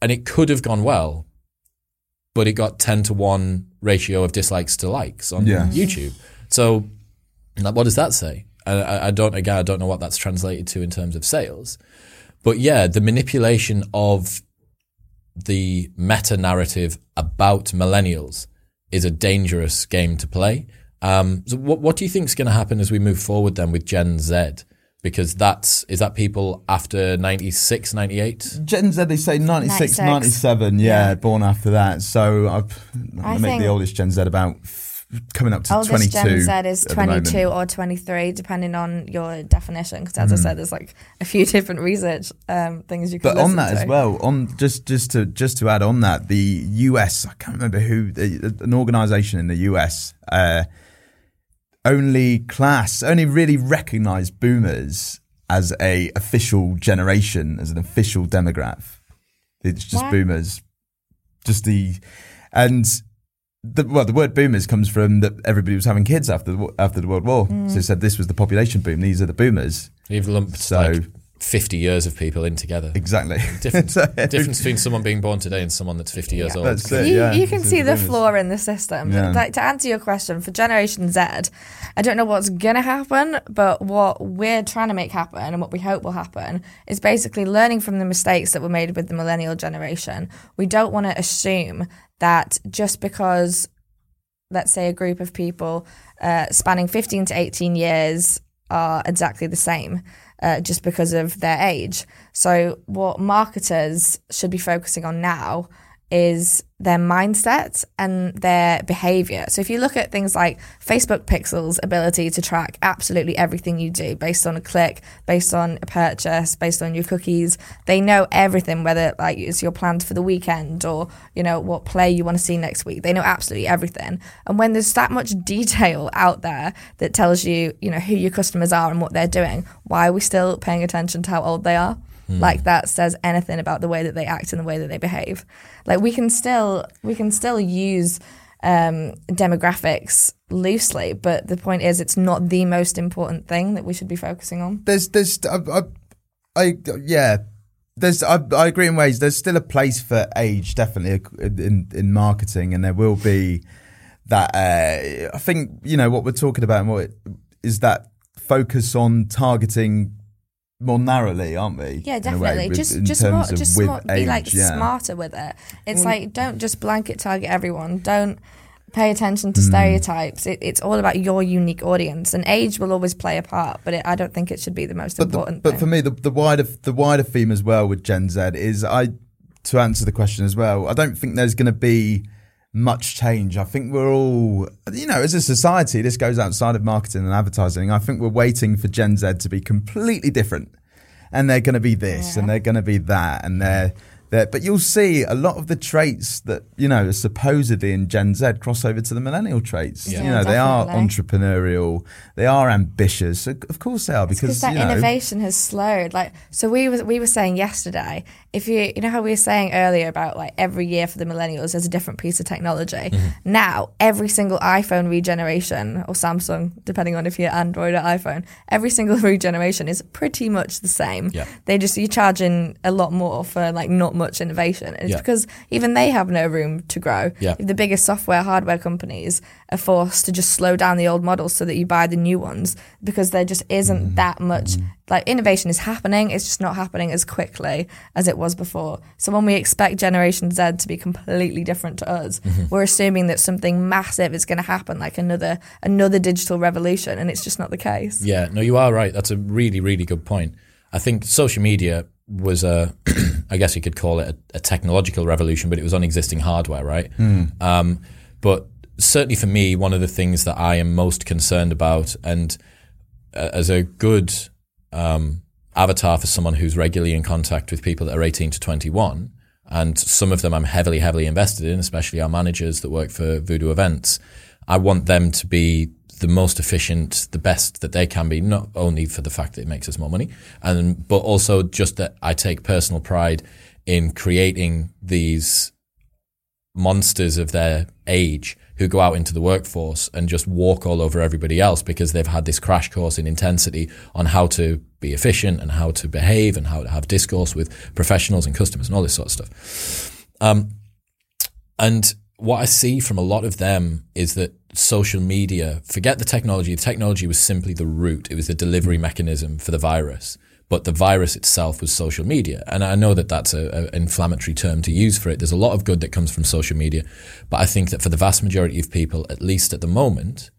And it could have gone well, but it got 10 to 1 ratio of dislikes to likes on Yes. YouTube. So, like, what does that say? I, I, I don't, again, I don't know what that's translated to in terms of sales. But yeah, the manipulation of the meta narrative about millennials is a dangerous game to play. Um, so what, what do you think is going to happen as we move forward then with Gen Z? Because that's, is that people after 96, 98? Gen Z, they say 96, 96. 97, yeah, Yeah. born after that. So I've, I, I make the oldest Gen Z about f- coming up to Oldest 22. Gen Z is at the moment. 22 or 23, depending on your definition. Because as I said, there's like a few different research um, things you can But on that to. as well, on just just to just to add on that, the US, I can't remember who, the- an organisation in the US, uh, only class, only really recognised boomers as a official generation, as an official demographic. It's just Why? boomers, just the and. The, well, the word boomers comes from that everybody was having kids after the, after the World War. So mm. it said this was the population boom. These are the boomers. You've lumped So- like 50 years of people in together. Exactly. Difference, So- difference between someone being born today and someone that's 50 years old. That's it. you, yeah, you can this see the boomers. flaw in the system. Yeah. Like, to answer your question, for Generation Z, I don't know what's going to happen, but what we're trying to make happen and what we hope will happen is basically learning from the mistakes that were made with the millennial generation. We don't want to assume that just because, let's say, a group of people uh, spanning 15 to 18 years are exactly the same. Uh, just because of their age. So, what marketers should be focusing on now is their mindset and their behavior. So if you look at things like Facebook Pixel's ability to track absolutely everything you do based on a click, based on a purchase, based on your cookies, they know everything whether like it's your plans for the weekend or, you know, what play you want to see next week. They know absolutely everything. And when there's that much detail out there that tells you, you know, who your customers are and what they're doing, why are we still paying attention to how old they are? Like that says anything about the way that they act and the way that they behave. Like we can still we can still use um, demographics loosely, but the point is it's not the most important thing that we should be focusing on. there's there's I, I, I yeah there's I, I agree in ways there's still a place for age definitely in in marketing and there will be that uh, I think you know what we're talking about and what it, is that focus on targeting more narrowly aren't we Yeah, in way, definitely. with- just just terms more, just with more, be age, like yeah. smarter with it. It's mm. like don't just blanket target everyone. Don't pay attention to mm. stereotypes. It, it's all about your unique audience, and age will always play a part. But it, I don't think it should be the most but the, important. but thing. for me the, the wider the wider theme as well with Gen Z is I to answer the question as well I don't think there's going to be much change. I think we're all you know as a society this goes outside of marketing and advertising. I think we're waiting for Gen Z to be completely different. And they're going to be this and they're going to be that and they're there. But you'll see a lot of the traits that you know are supposedly in Gen Z cross over to the millennial traits. Yeah. You Yeah, know, they are entrepreneurial, they are ambitious. So of course they are because because that you know, innovation has slowed. Like, so we was we were saying yesterday, if you you know how we were saying earlier about like every year for the millennials, there's a different piece of technology. Mm-hmm. Now, every single iPhone regeneration or Samsung, depending on if you're Android or iPhone, every single regeneration is pretty much the same. Yeah. They just you're charging a lot more for like not much innovation. And it's Yeah. because even they have no room to grow. Yeah. If the biggest software hardware companies are forced to just slow down the old models so that you buy the new ones because there just isn't Mm-hmm. that much like innovation is happening, it's just not happening as quickly as it was before. So when we expect Generation Z to be completely different to us, Mm-hmm. we're assuming that something massive is going to happen, like another another digital revolution, and it's just not the case. Yeah, no, you are right. That's a really, really good point. I think social media was a, I guess you could call it a, a technological revolution, but it was on existing hardware, right? Um, but certainly for me, one of the things that I am most concerned about, and uh, as a good um, avatar for someone who's regularly in contact with people that are 18 to 21, and some of them I'm heavily, heavily invested in, especially our managers that work for Voodoo Events. I want them to be the most efficient, the best that they can be, not only for the fact that it makes us more money, and but also just that I take personal pride in creating these monsters of their age who go out into the workforce and just walk all over everybody else because they've had this crash course in intensity on how to be efficient and how to behave and how to have discourse with professionals and customers and all this sort of stuff. Um, and what I see from a lot of them is that social media, forget the technology, the technology was simply the root, it was the delivery mechanism for the virus. But the virus itself was social media. And I know that that's an inflammatory term to use for it. There's a lot of good that comes from social media. But I think that for the vast majority of people, at least at the moment,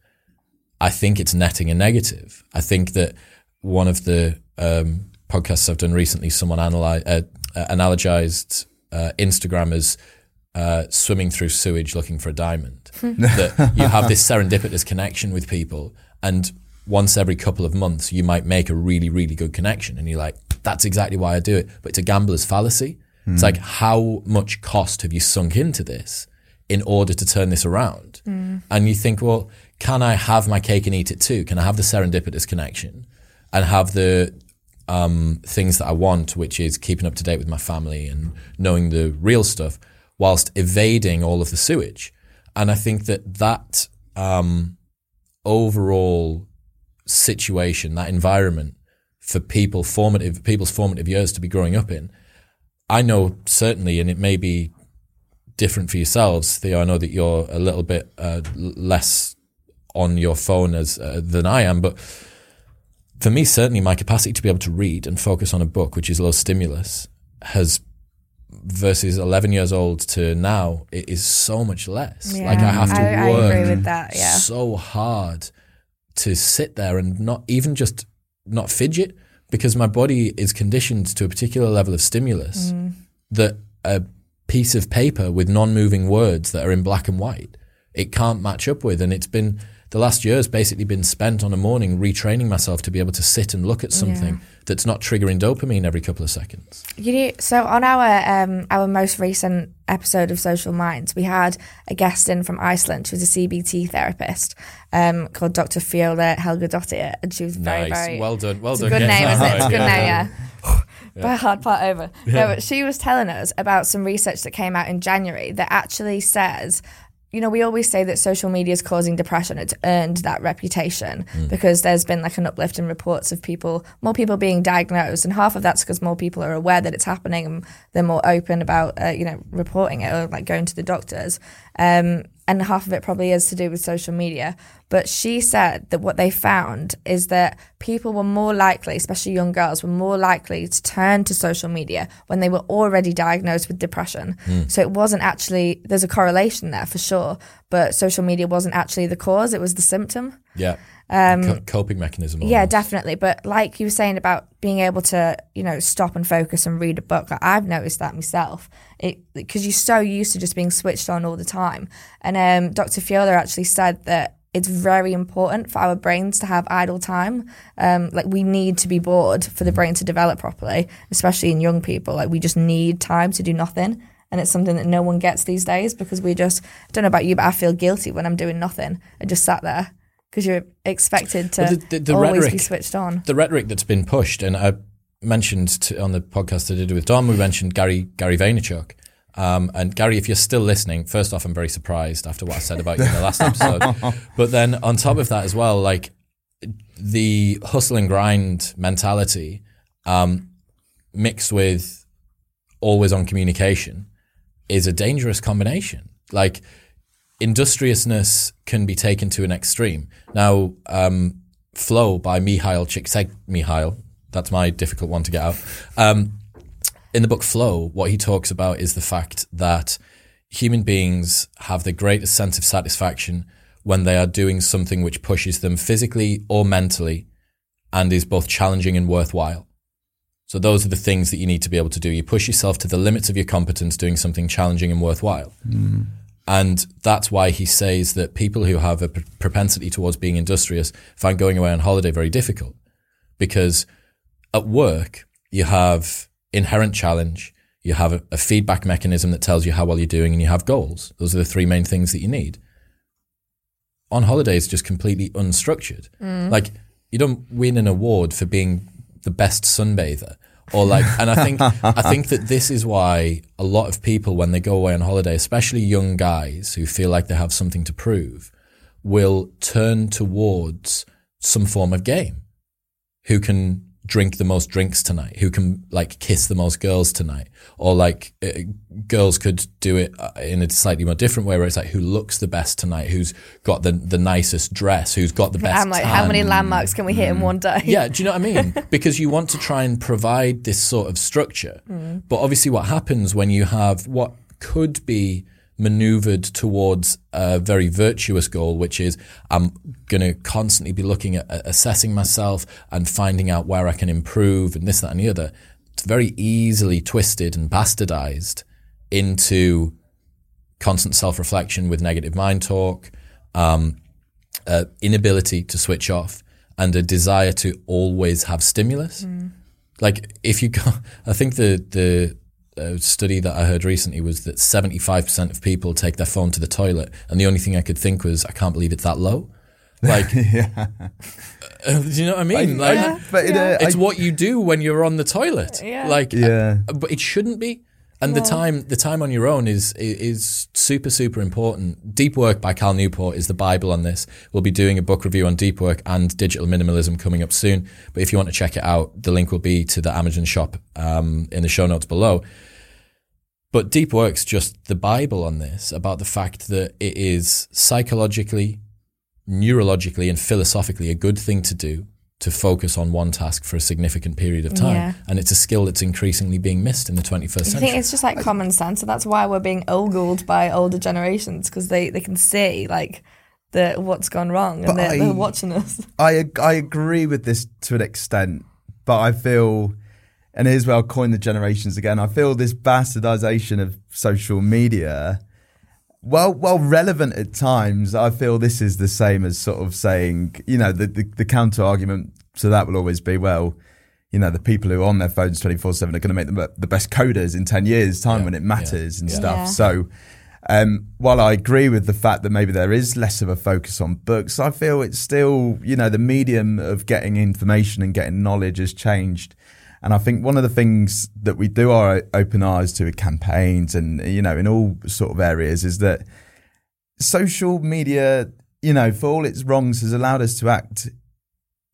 I think it's netting a negative. I think that one of the um, podcasts I've done recently, someone analyze, uh, uh, analogized uh, Instagram as uh, swimming through sewage looking for a diamond. that you have this serendipitous connection with people, and once every couple of months, you might make a really, really good connection, and you're like, "That's exactly why I do it." But it's a gambler's fallacy. It's like, how much cost have you sunk into this in order to turn this around? And you think, well, can I have my cake and eat it too? Can I have the serendipitous connection and have the um, things that I want, which is keeping up to date with my family and knowing the real stuff, whilst evading all of the sewage? And I think that that um, overall situation, that environment for people formative people's formative years to be growing up in, I know certainly, and it may be different for yourselves, Theo. I know that you're a little bit uh, less on your phone as uh, than I am, but for me, certainly, my capacity to be able to read and focus on a book, which is low stimulus, has versus 11 years old to now it is so much less like i have to I, I work agree with that. Yeah. so hard to sit there and not even just not fidget because my body is conditioned to a particular level of stimulus Mm. that a piece of paper with non-moving words that are in black and white it can't match up with and it's been the last year's basically been spent on a morning retraining myself to be able to sit and look at something that's not triggering dopamine every couple of seconds You know, so on our um, our most recent episode of Social Minds, we had a guest in from Iceland. She was a CBT therapist um, called Dr. Fjola Helgadottir, and she was very, nice very well done well It's a done good name, isn't it? It's a good Yeah. name, yeah. By hard part over. No, but she was telling us about some research that came out in January that actually says, you know, we always say that social media is causing depression. It's earned that reputation because there's been like an uplift in reports of people, more people being diagnosed, and half of that's because more people are aware that it's happening and they're more open about, uh, you know, reporting it or like going to the doctors. Um, and half of it probably is to do with social media. But she said that what they found is that people were more likely, especially young girls, were more likely to turn to social media when they were already diagnosed with depression. So it wasn't actually, there's a correlation there for sure, but social media wasn't actually the cause, it was the symptom. yeah Co- coping mechanism Um, Yeah, definitely. But like you were saying about being able to, you know, stop and focus and read a book, like I've noticed that myself. It because you're so used to just being switched on all the time. And um, Dr. Fjola actually said that it's very important for our brains to have idle time. Um, like we need to be bored for the brain to develop properly, especially in young people. Like we just need time to do nothing. And it's something that no one gets these days because we just, I don't know about you, but I feel guilty when I'm doing nothing. I just sat there because you're expected to Well, the- the- the always be rhetoric- switched on. the rhetoric that's been pushed, and I mentioned to, on the podcast I did with Dom, we mentioned Gary Gary Vaynerchuk. Um, and Gary, if you're still listening, first off, I'm very surprised after what I said about you in the last episode. But then on top of that as well, like the hustle and grind mentality um, mixed with always on communication is a dangerous combination. Like industriousness can be taken to an extreme. Now, um, Flow by Mihaly Csikszentmihalyi, Mihaly, that's my difficult one to get out. Um, in the book Flow, what he talks about is the fact that human beings have the greatest sense of satisfaction when they are doing something which pushes them physically or mentally and is both challenging and worthwhile. So those are the things that you need to be able to do. You push yourself to the limits of your competence doing something challenging and worthwhile. Mm. And that's why he says that people who have a propensity towards being industrious find going away on holiday very difficult because at work, you have inherent challenge, you have a, a, feedback mechanism that tells you how well you're doing, and you have goals. Those are the three main things that you need. On holiday, it's just completely unstructured. Mm. Like, you don't win an award for being the best sunbather or like and i think i think that this is why a lot of people when they go away on holiday especially young guys who feel like they have something to prove will turn towards some form of game. Who can drink the most drinks tonight, who can like kiss the most girls tonight, or like uh, girls could do it uh, in a slightly more different way, where it's like who looks the best tonight, who's got the the nicest dress, who's got the best. I'm like, tan. how many landmarks can we hit mm. in one day? Yeah, do you know what I mean? because you want to try and provide this sort of structure, mm. but obviously, what happens when you have what could be maneuvered towards a very virtuous goal, which is I'm going to constantly be looking at assessing myself and finding out where I can improve and this, that, and the other. It's very easily twisted and bastardized into constant self reflection with negative mind talk, um, uh, inability to switch off, and a desire to always have stimulus. Mm. Like if you go, I think the the a study that I heard recently was that 75% of people take their phone to the toilet. And the only thing I could think was, I can't believe it's that low. Like, yeah. uh, do you know what I mean? like, yeah. but yeah. it's I, what you do when you're on the toilet. Yeah. Like, yeah. Uh, but it shouldn't be. And the time, the time on your own is is super super important. Deep Work by Cal Newport is the bible on this. We'll be doing a book review on deep work and digital minimalism coming up soon. But if you want to check it out, the link will be to the Amazon shop um, in the show notes below. But Deep Work's just the Bible on this about the fact that it is psychologically, neurologically, and philosophically a good thing to do to focus on one task for a significant period of time. Yeah. And it's a skill that's increasingly being missed in the 21st century. I think it's just like common sense. So that's why we're being ogled by older generations because they, they can see like the what's gone wrong and they're, I, they're watching us. I, I agree with this to an extent, but I feel and here's where I'll coin the generations again. I feel this bastardization of social media, well, well, relevant at times. I feel this is the same as sort of saying, you know, the, the, the counter argument to that will always be, well, you know, the people who are on their phones 24 7 are going to make them the best coders in 10 years' time yeah, when it matters yeah, and yeah. stuff. So, um, while I agree with the fact that maybe there is less of a focus on books, I feel it's still, you know, the medium of getting information and getting knowledge has changed. And I think one of the things that we do our open eyes to campaigns and, you know, in all sort of areas is that social media, you know, for all its wrongs, has allowed us to act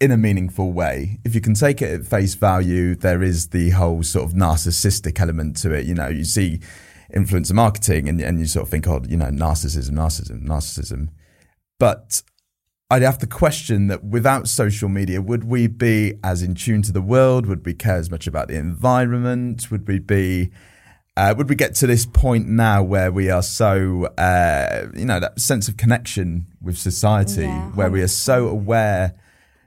in a meaningful way. If you can take it at face value, there is the whole sort of narcissistic element to it. You know, you see influencer marketing and, and you sort of think, oh, you know, narcissism, narcissism, narcissism. But I'd have to question that without social media, would we be as in tune to the world? Would we care as much about the environment? Would we be, uh, would we get to this point now where we are so, uh, you know, that sense of connection with society, yeah, where we are so aware,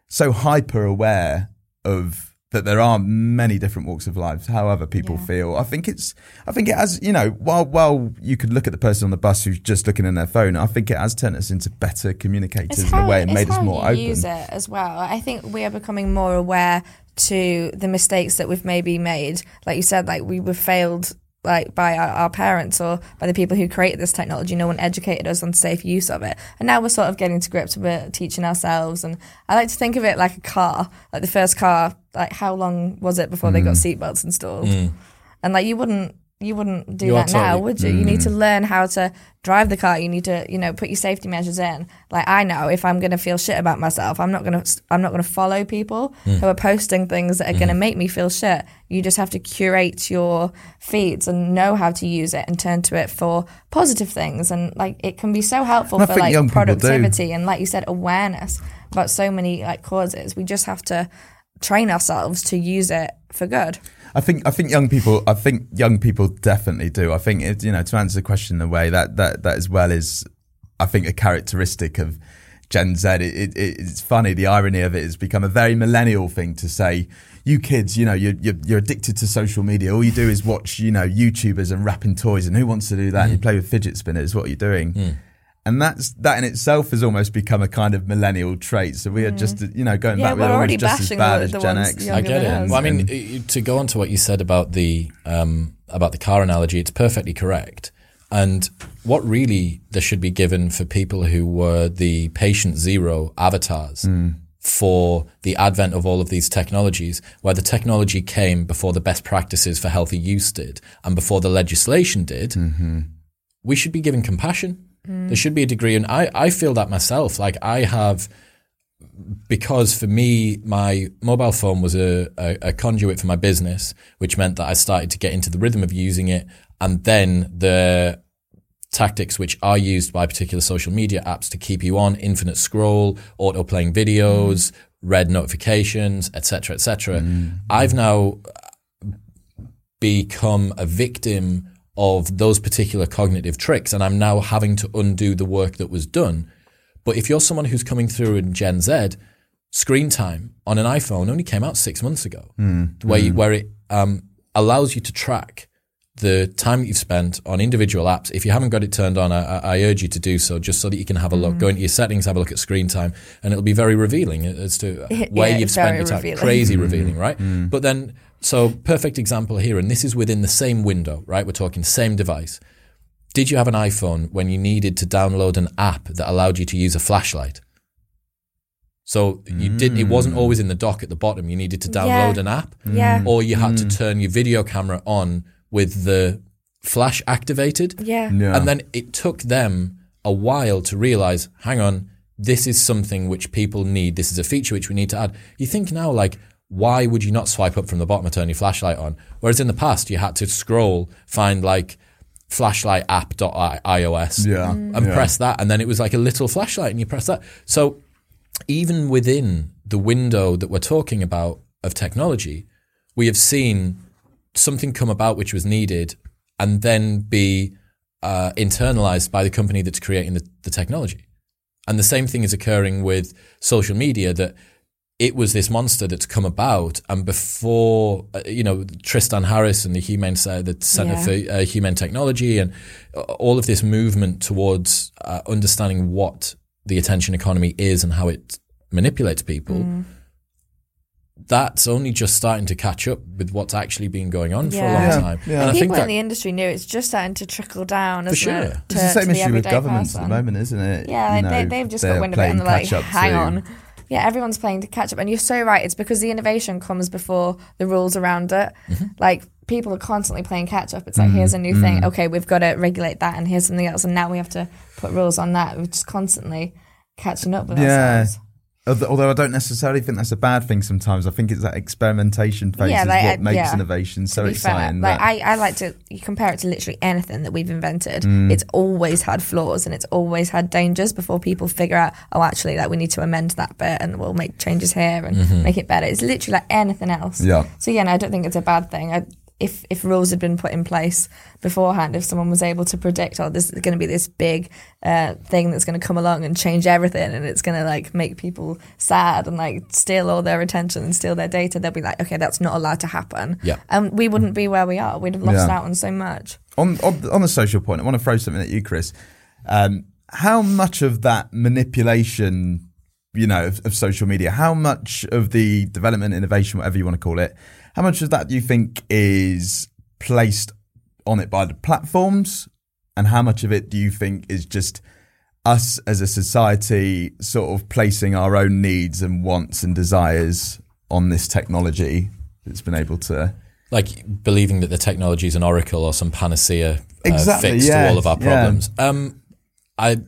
so hyper aware of that there are many different walks of life, however people yeah. feel. I think it's, I think it has, you know, while while you could look at the person on the bus who's just looking in their phone, I think it has turned us into better communicators in a way and made us more open. Use it as well. I think we are becoming more aware to the mistakes that we've maybe made. Like you said, like we were failed like by our, our, parents or by the people who created this technology. No one educated us on safe use of it, and now we're sort of getting to grips with it, teaching ourselves. And I like to think of it like a car, like the first car. Like how long was it before mm. they got mm. seatbelts installed? Mm. And like you wouldn't you wouldn't do You are that now, would you? You need to learn how to drive the car. You need to, you know, put your safety measures in. Like I know if I'm going to feel shit about myself, I'm not going to I'm not going to follow people who are posting things that are going to make me feel shit. You just have to curate your feeds and know how to use it and turn to it for positive things and like it can be so helpful I for like young people do. productivity and like you said awareness about so many like causes. We just have to train ourselves to use it for good. I think I think young people I think young people definitely do. I think it, you know to answer the question in a way that that that as well is I think a characteristic of Gen Z. It, it, it's funny the irony of it has become a very millennial thing to say. You kids, you know, you're, you're you're addicted to social media. All you do is watch, you know, YouTubers and wrapping toys, and who wants to do that? And you mm. play with fidget spinners. What are you doing? Mm. And that's that in itself has almost become a kind of millennial trait. So we are just, mm. you know, going Yeah, back, we're we're already almost just as bashing bad the- as the Gen ones X. I get it. us. Well, I mean, to go on to what you said about the um, about the car analogy, it's perfectly correct. And what really there should be given for people who were the patient zero avatars hmm. for the advent of all of these technologies, where the technology came before the best practices for healthy use did, and before the legislation did, mm-hmm. we should be given compassion. There should be a degree, and I, I feel that myself. Like I have because for me, my mobile phone was a, a, a conduit for my business, which meant that I started to get into the rhythm of using it. And then the tactics which are used by particular social media apps to keep you on infinite scroll, auto playing videos, red notifications, etc., etc. Mm. I've now become a victim of those particular cognitive tricks, and I'm now having to undo the work that was done. But if you're someone who's coming through in Gen Z, screen time on an iPhone only came out six months ago, hmm. where you, hmm. where it um, allows you to track the time that you've spent on individual apps. If you haven't got it turned on, I, I I urge you to do so, just so that you can have a look. Hmm. Go into your settings, have a look at screen time, and it'll be very revealing as to where Yeah, you've spent your time. revealing. Crazy revealing, right? But then, so perfect example here, and this is within the same window, right? We're talking same device. Did you have an iPhone when you needed to download an app that allowed you to use a flashlight? So you didn't. It wasn't always in the dock at the bottom. You needed to download Yeah. an app, Yeah. or you had to mm. turn your video camera on with the flash activated. Yeah. Yeah. And then it took them a while to realize, hang on, this is something which people need. This is a feature which we need to add. You think now, like, why would you not swipe up from the bottom and turn your flashlight on? Whereas in the past, you had to scroll, find like flashlight app.ios Yeah. and Yeah. press that. And then it was like a little flashlight and you press that. So even within the window that we're talking about of technology, we have seen something come about which was needed and then be uh, internalized by the company that's creating the, the technology. And the same thing is occurring with social media that it was this monster that's come about. And before, uh, you know, Tristan Harris and the Humane, uh, the Center Yeah. for uh, Humane Technology and uh, all of this movement towards uh, understanding what the attention economy is and how it manipulates people. Mm. That's only just starting to catch up with what's actually been going on for a long Yeah, time. yeah. And I think People that in the industry knew it's just starting to trickle down. For sure. It, to, It's the same to the issue with everyday governments at the moment, isn't it? Yeah, You like, they, know, they've just got they're wind of it and they're like, hang on. Yeah, everyone's playing to catch up. And you're so right. It's because the innovation comes before the rules around it. Mm-hmm. Like, people are constantly playing catch up. It's like, here's a new Mm-hmm. thing. Okay, we've got to regulate that. And here's something else. And now we have to put rules on that. We're just constantly catching up with Yeah. ourselves. Although I don't necessarily think that's a bad thing sometimes. I think it's that experimentation phase Yeah, is like, what uh, makes yeah. innovation so be fair, exciting. like I, I like to you compare it to literally anything that we've invented. Mm. It's always had flaws and it's always had dangers before people figure out, oh, actually, like we need to amend that bit and we'll make changes here and make it better. It's literally like anything else. Mm-hmm. Yeah. So yeah, no, I don't think it's a bad thing. I, if if rules had been put in place beforehand, if someone was able to predict, oh, this is going to be this big uh, thing that's going to come along and change everything, and it's going to like make people sad and like steal all their attention and steal their data, they'll be like, okay, that's not allowed to happen. Yeah. and we wouldn't be where we are. We'd have lost Yeah. out on so much. on, on on the social point, I want to throw something at you, Chris. Um, how much of that manipulation, you know, of, of social media, how much of the development, innovation, whatever you want to call it, how much of that do you think is placed on it by the platforms, and how much of it do you think is just us as a society sort of placing our own needs and wants and desires on this technology that's been able to like believing that the technology is an oracle or some panacea uh, Exactly, fix yeah, to all of our yeah. problems. Um, I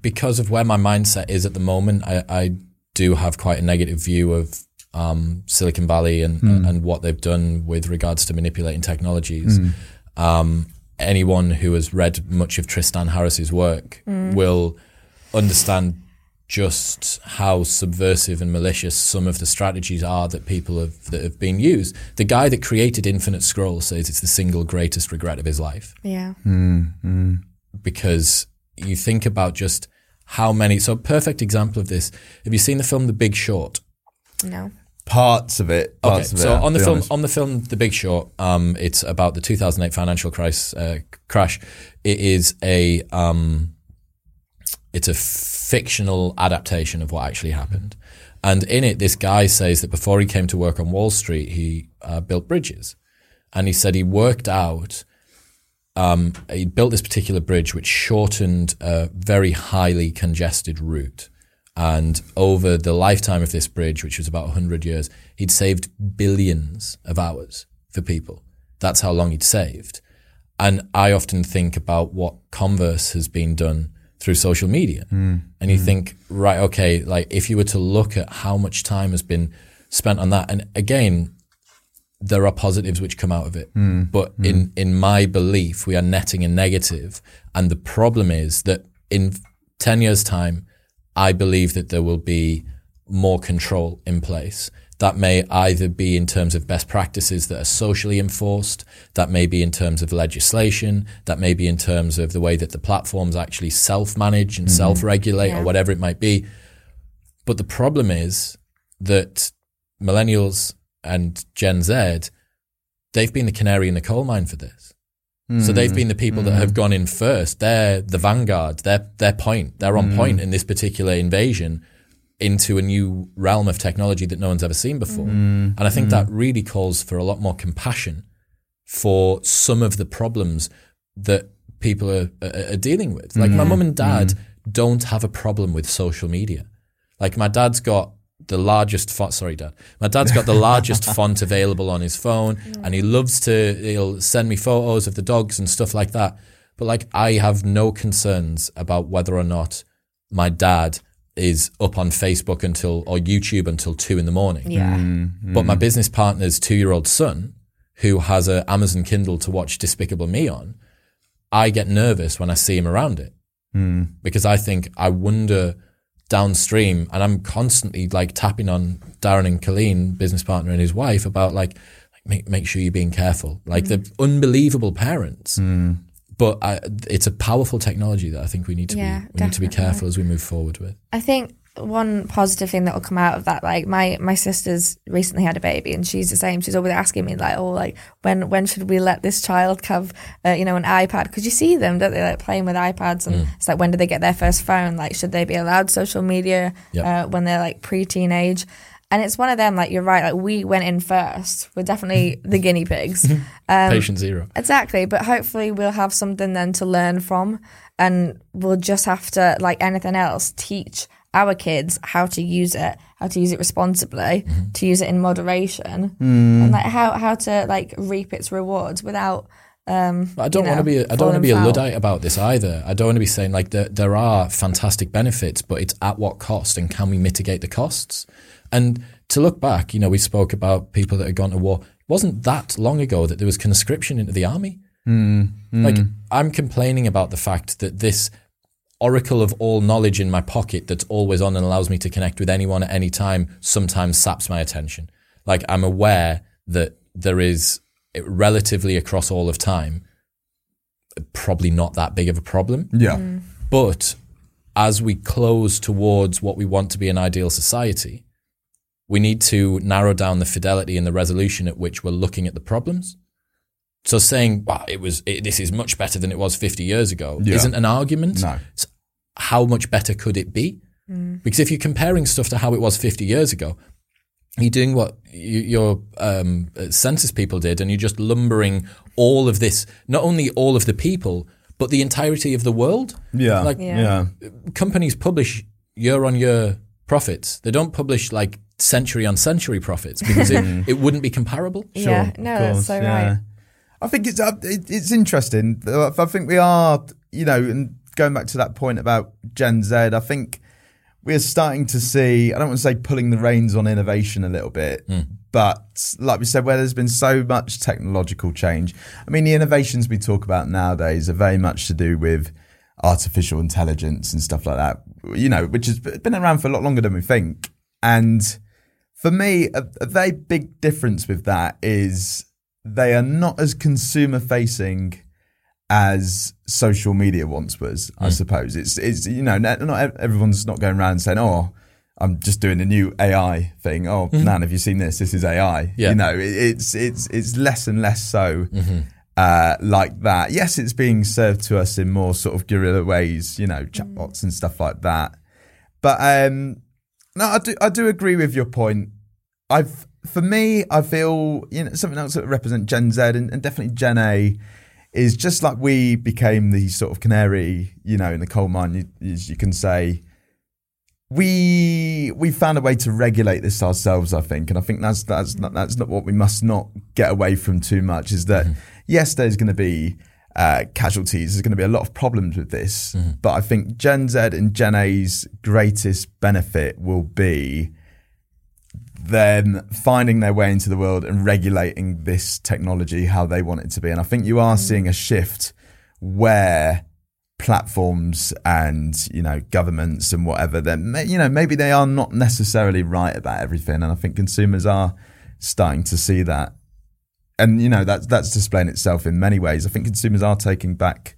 because of where my mindset is at the moment, I, I do have quite a negative view of um, Silicon Valley and Hmm. and what they've done with regards to manipulating technologies. Hmm. Um, anyone who has read much of Tristan Harris's work will understand just how subversive and malicious some of the strategies are that people have that have been used. The guy that created Infinite Scroll says it's the single greatest regret of his life Yeah. because you think about just how many. So, a perfect example of this. Have you seen the film The Big Short? No. Parts of it. Okay, of so I'll on the film, honest. on the film, The Big Short, um, it's about the 2008 financial crisis, uh, crash. It is a, um, it's a fictional adaptation of what actually happened, and in it, this guy says that before he came to work on Wall Street, he uh, built bridges, and he said he worked out. Um, he built this particular bridge which shortened a very highly congested route. And over the lifetime of this bridge, which was about 100 years, he'd saved billions of hours for people. That's how long he'd saved. And I often think about what Converse has been done through social media. Hmm. And you hmm. think, right, okay, like if you were to look at how much time has been spent on that, and again, there are positives which come out of it. Hmm. But in, in my belief, we are netting a negative. And the problem is that in 10 years' time, I believe that there will be more control in place. That may either be in terms of best practices that are socially enforced, that may be in terms of legislation, that may be in terms of the way that the platforms actually self manage and mm-hmm. self regulate Yeah. or whatever it might be. But the problem is that millennials and Gen Z, they've been the canary in the coal mine for this. So they've been the people that have mm. gone in first. They're the vanguard. They're they're point. They're on point mm. in this particular invasion into a new realm of technology that no one's ever seen before. Mm. And I think that really calls for a lot more compassion for some of the problems that people are, are, are dealing with. Like my mum and dad don't have a problem with social media. Like my dad's got the largest font. Sorry, dad. My dad's got the largest font available on his phone, mm. and he loves to. He'll send me photos of the dogs and stuff like that. But like, I have no concerns about whether or not my dad is up on Facebook until or YouTube until two in the morning. Yeah. Mm, but my mm. business partner's two year old son, who has an Amazon Kindle to watch Despicable Me on, I get nervous when I see him around it because I think I wonder downstream, and I'm constantly like tapping on Darren and Colleen, business partner and his wife, about like, make make sure you're being careful. Like they're mm. unbelievable parents. Mm. But I, it's a powerful technology that I think we need to Yeah, be we need to be careful as we move forward with. I think one positive thing that will come out of that, like my my sister's recently had a baby, and she's the same. She's always asking me like, oh, like when when should we let this child have, uh, you know, an iPad? Because you see them, don't they, like playing with iPads, and it's like when do they get their first phone? Like, should they be allowed social media Yep. uh, when they're like pre-teenage? And it's one of them, like you're right. Like we went in first. We're definitely the guinea pigs. Um, Patient zero. Exactly, but hopefully we'll have something then to learn from, and we'll just have to, like anything else, teach our kids how to use it, how to use it responsibly, Mm-hmm. to use it in moderation, and like how how to like reap its rewards without. Um, But I don't you want to be. A, I don't want to be a luddite about this either. I don't want to be saying like there there are fantastic benefits, but it's at what cost, and can we mitigate the costs? And to look back, you know, we spoke about people that had gone to war. It wasn't that long ago that there was conscription into the army. Like I'm complaining about the fact that this oracle of all knowledge in my pocket that's always on and allows me to connect with anyone at any time sometimes saps my attention. Like I'm aware that there is eh, relatively across all of time probably not that big of a problem. Yeah. Mm. But as we close towards what we want to be an ideal society, we need to narrow down the fidelity and the resolution at which we're looking at the problems. So saying, "Wow, it was it, this is much better than it was 50 years ago," Yeah. isn't an argument. No. It's how much better could it be? Because if you're comparing stuff to how it was 50 years ago, you're doing what you, your um, uh, census people did, and you're just lumbering all of this, not only all of the people, but the entirety of the world. Yeah. Like Yeah. yeah. companies publish year on year profits. They don't publish like century on century profits because it, it wouldn't be comparable. yeah, no, that's so yeah. right. I think it's uh, it, it's interesting. Uh, I think we are, you know, and going back to that point about Gen Z, I think we're starting to see. I don't want to say pulling the reins on innovation a little bit, hmm. but like we said, where there's been so much technological change. I mean, the innovations we talk about nowadays are very much to do with artificial intelligence and stuff like that. You know, which has been around for a lot longer than we think, and for me, a, a very big difference with that is they are not as consumer facing as social media once was. I suppose it's it's you know not not everyone's not going around saying oh. I'm just doing a new AI thing. Oh, man, have you seen this? This is AI. Yeah. You know, it, it's it's it's less and less so uh, like that. Yes, it's being served to us in more sort of guerrilla ways. You know, chatbots and stuff like that. But um, no, I do I do agree with your point. I've for me, I feel you know something else that represent Gen Z and, and definitely Gen A is just like we became the sort of canary, you know, in the coal mine. You, as you can say, we we found a way to regulate this ourselves. I think, and I think that's that's not, that's not what we must not get away from too much. Is that yes, there's going to be uh, casualties. There's going to be a lot of problems with this, but I think Gen Z and Gen A's greatest benefit will be them finding their way into the world and regulating this technology how they want it to be. And I think you are seeing a shift where platforms and you know governments and whatever then you know maybe they are not necessarily right about everything. And i think consumers are starting to see that. And you know that's that's displaying itself in many ways. I think consumers are taking back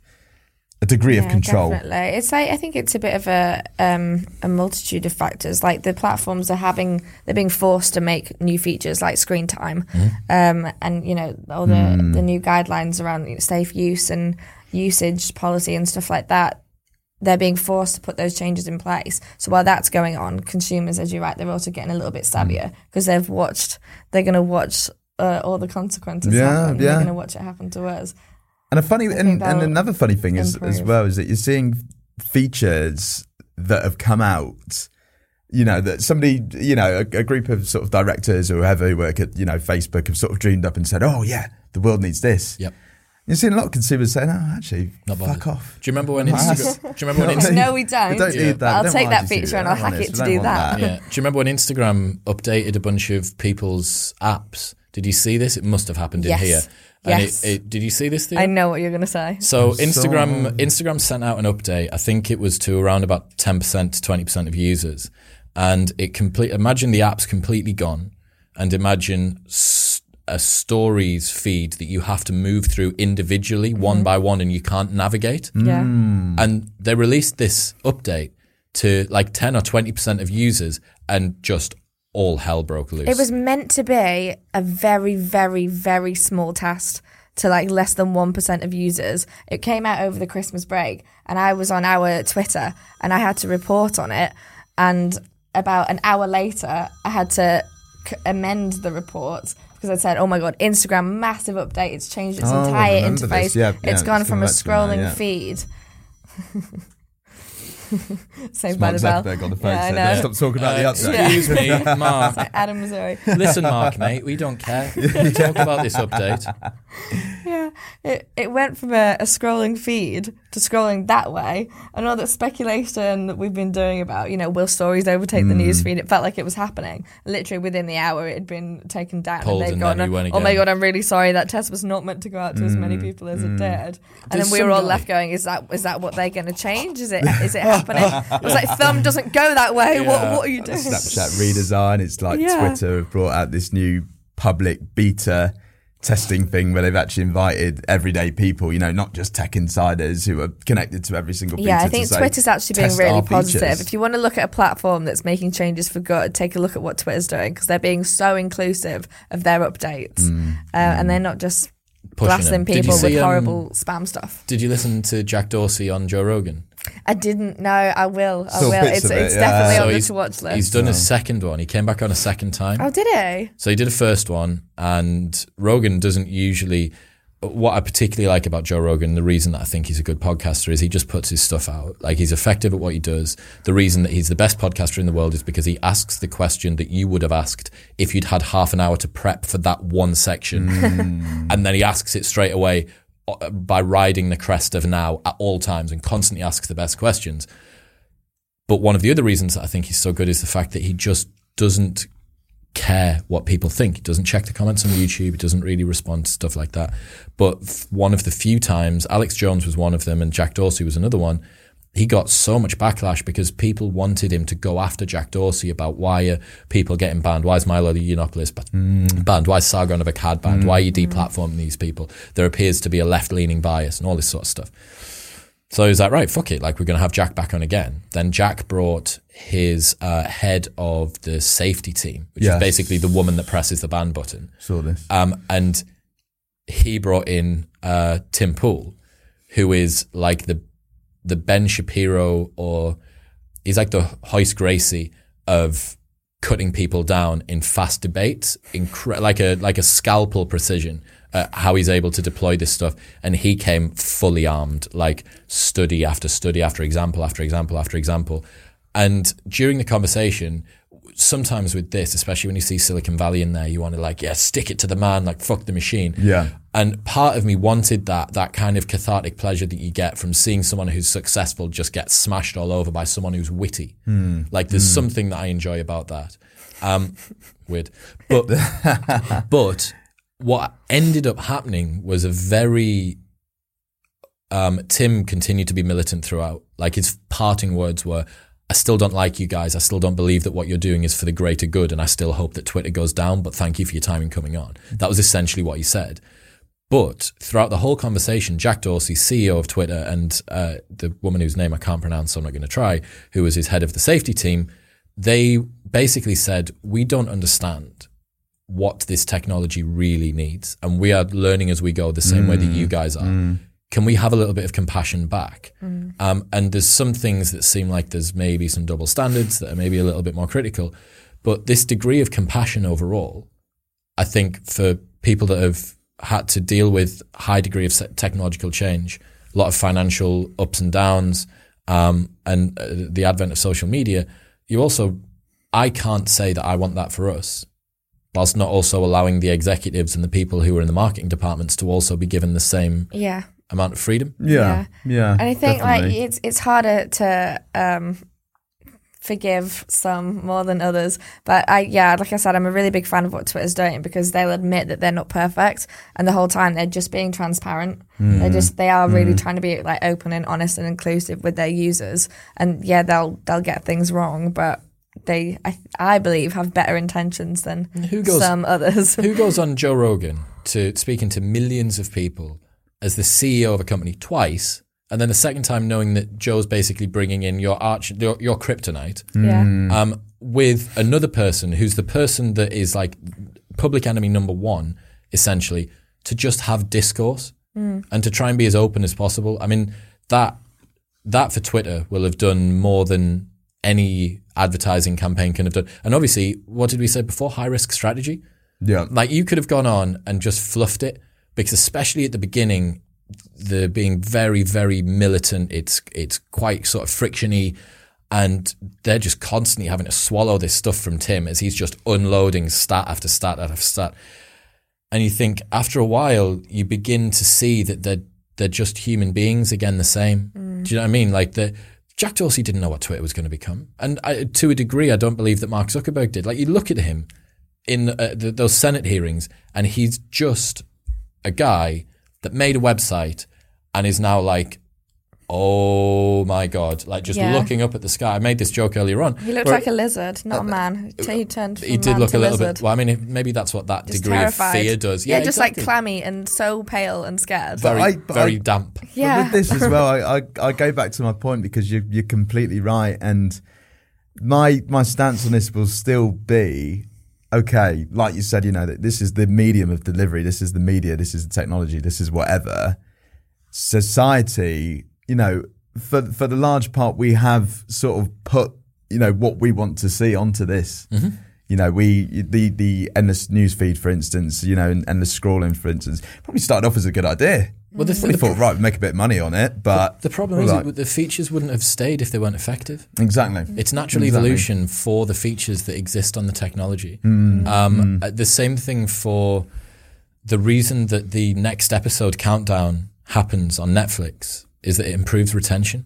a degree of control Definitely, it's like I think it's a bit of a um, a multitude of factors. Like the platforms are having, they're being forced to make new features like screen time, um, and you know all the the new guidelines around you know, safe use and usage policy and stuff like that. They're being forced to put those changes in place. So while that's going on, consumers, as you're right, they're also getting a little bit savvier because they've watched. They're going to watch uh, all the consequences Yeah, happen. They're going to watch it happen to us. And a funny, and, and another funny thing is as well is that you're seeing features that have come out. You know that somebody, you know, a, a group of sort of directors or whoever who work at you know Facebook have sort of dreamed up and said, "Oh yeah, the world needs this." Yep. You're seeing a lot of consumers saying, "Oh, actually, Not fuck bothered. off." Do you remember when Instagram? Do you remember when No, Instagram? No, we don't. We don't Yeah. need that. I'll Don't take that you to do feature and. I'll hack it to do don't that. Yeah. Do you remember when Instagram updated a bunch of people's apps? Did you see this? It must have happened Yes. in here. And Yes. it, it, did you see this thing? I know what you're going to say. So Instagram so- Instagram sent out an update. I think it was to around about ten percent to twenty percent of users, and it complete. Imagine the app's completely gone, and imagine a stories feed that you have to move through individually, mm-hmm. one by one, and you can't navigate. Mm. Yeah. And they released this update to like ten or twenty percent of users, and just all hell broke loose. It was meant to be a very, very, very small test to like less than 1% of users. It came out over the Christmas break, and I was on our Twitter and I had to report on it. And about an hour later, I had to c- amend the report. Because I said, "Oh my god, Instagram massive update! It's changed its Oh, entire interface. this. Yeah, it's yeah, gone it's from a come back now, scrolling yeah. feed." Saved by Mark the bell. Zuckerberg on the phone Yeah, I said, know. "Stop talking about the Uh, update." excuse me, Mark. Adam Mosseri. Listen, Mark, mate, we don't care. We Talk about this update. Yeah, it, it went from a, a scrolling feed to scrolling that way. And all that speculation that we've been doing about, you know, will stories overtake the Hmm. news feed? It felt like it was happening. Literally within the hour, it had been taken down. Pulled and they'd and gone, then you went oh my god, I'm really sorry. That test was not meant to go out to as many Hmm. people as it did. And There's then we were all guy- left going, is that is that what they're going to change? Is it is it happening? it was like film doesn't go that way. What Yeah. what are you doing? Snapchat redesign. It's like Yeah. Twitter have brought out this new public beta testing thing where they've actually invited everyday people, you know, not just tech insiders who are connected to every single. Yeah, I think say, Twitter's actually being really positive. features." If you want to look at a platform that's making changes for good, take a look at what Twitter's doing because they're being so inclusive of their updates, Mm, uh, and they're not just blasting them. Did you people with see, um, horrible spam stuff. Did you listen to Jack Dorsey on Joe Rogan? I didn't know. I will. I Saw will. bits It's, of it, it's yeah. definitely So on the he's- to watch list. He's done a second one. He came back on a second time. oh, did he? So he did a first one, and Rogan doesn't usually what I particularly like about Joe Rogan, the reason that I think he's a good podcaster is he just puts his stuff out. Like he's effective at what he does. The reason that he's the best podcaster in the world is because he asks the question that you would have asked if you'd had half an hour to prep for that one section. Mm. and then he asks it straight away by riding the crest of now at all times and constantly asks the best questions. But one of the other reasons I think he's so good is the fact that he just doesn't care what people think. He doesn't check the comments on YouTube. He doesn't really respond to stuff like that. But one of the few times, Alex Jones was one of them and Jack Dorsey was another one. He got so much backlash because people wanted him to go after Jack Dorsey about why are people getting banned? Why is Milo Yiannopoulos ba- banned? Why is Sargon of Akkad banned? Why are you deplatforming these people? There appears to be a left-leaning bias and all this sort of stuff. So he was like, right, fuck it. Like, we're going to have Jack back on again. Then Jack brought his uh, head of the safety team, which Yes. is basically the woman that presses the ban button. Saw this. Um, and he brought in uh, Tim Pool, who is like the the Ben Shapiro or he's like the Royce Gracie of cutting people down in fast debates, incre- like a like a scalpel precision. Uh, how he's able to deploy this stuff, and he came fully armed, like study after study after example after example after example. And during the conversation, sometimes with this, especially when you see Silicon Valley in there, you want to like, yeah, stick it to the man, like fuck the machine. Yeah. And part of me wanted that that kind of cathartic pleasure that you get from seeing someone who's successful just get smashed all over by someone who's witty. Like there's something that I enjoy about that. Um, weird, but but what ended up happening was a very um, Tim continued to be militant throughout. Like his parting words were, I still don't like you guys. I still don't believe that what you're doing is for the greater good. And I still hope that Twitter goes down, but thank you for your time in coming on. That was essentially what he said. But throughout the whole conversation, Jack Dorsey, CEO of Twitter, and uh, the woman whose name I can't pronounce, so I'm not going to try, who was his head of the safety team, they basically said, We don't understand what this technology really needs. And we are learning as we go the same way that you guys are. Can we have a little bit of compassion back? Um, and there's some things that seem like there's maybe some double standards that are maybe a little bit more critical. But this degree of compassion overall, I think for people that have had to deal with high degree of technological change, a lot of financial ups and downs, um, and uh, the advent of social media, you also, I can't say that I want that for us, whilst not also allowing the executives and the people who are in the marketing departments to also be given the same Yeah. Amount of freedom. Yeah. Yeah. And I think like it's it's harder to um forgive some more than others. But I yeah, like I said, I'm a really big fan of what Twitter's doing because they'll admit that they're not perfect and the whole time they're just being transparent. They're just they are really trying to be like open and honest and inclusive with their users. And yeah, they'll they'll get things wrong, but they I I believe have better intentions than Who goes- some others. Who goes on Joe Rogan to speaking to millions of people as the CEO of a company twice, and then the second time knowing that Joe's basically bringing in your arch, your, your kryptonite, yeah. um, with another person who's the person that is like public enemy number one, essentially, to just have discourse and to try and be as open as possible. I mean, that that for Twitter will have done more than any advertising campaign can have done. And obviously, what did we say before? High risk strategy. yeah. Like you could have gone on and just fluffed it because especially at the beginning, the being very, very militant, it's it's quite sort of frictiony and they're just constantly having to swallow this stuff from Tim as he's just unloading stat after stat after stat. And you think after a while you begin to see that they're they're just human beings again the same. Do you know what I mean? Like the Jack Dorsey didn't know what Twitter was going to become, and I, to a degree, I don't believe that Mark Zuckerberg did. Like you look at him in uh, the, those Senate hearings, and he's just a guy that made a website and is now like, oh my god, like just Yeah. looking up at the sky. I made this joke earlier on. He looked like a lizard, not a uh, man. He turned from he did man look to a little lizard. bit. Well, I mean, maybe that's what that Just degree terrified. of fear does. Yeah, Yeah, just exactly. like clammy and so pale and scared. very, I- but very I- damp. yeah. But with this as well, I, I, I go back to my point because you, you're completely right. And my my stance on this will still be okay, like you said, you know, that this is the medium of delivery, this is the media, this is the technology, this is whatever. Society, you know, for for the large part, we have sort of put, you know, what we want to see onto this. Mm-hmm. You know, we the the endless news feed, for instance, you know, and the scrolling, for instance, probably started off as a good idea. Well, the, We the, thought, right, make a bit of money on it, but the problem is like, that the features wouldn't have stayed if they weren't effective. exactly. It's natural Exactly. evolution for the features that exist on the technology. Mm. Um, uh, The same thing for the reason that the next episode countdown happens on Netflix is that it improves retention.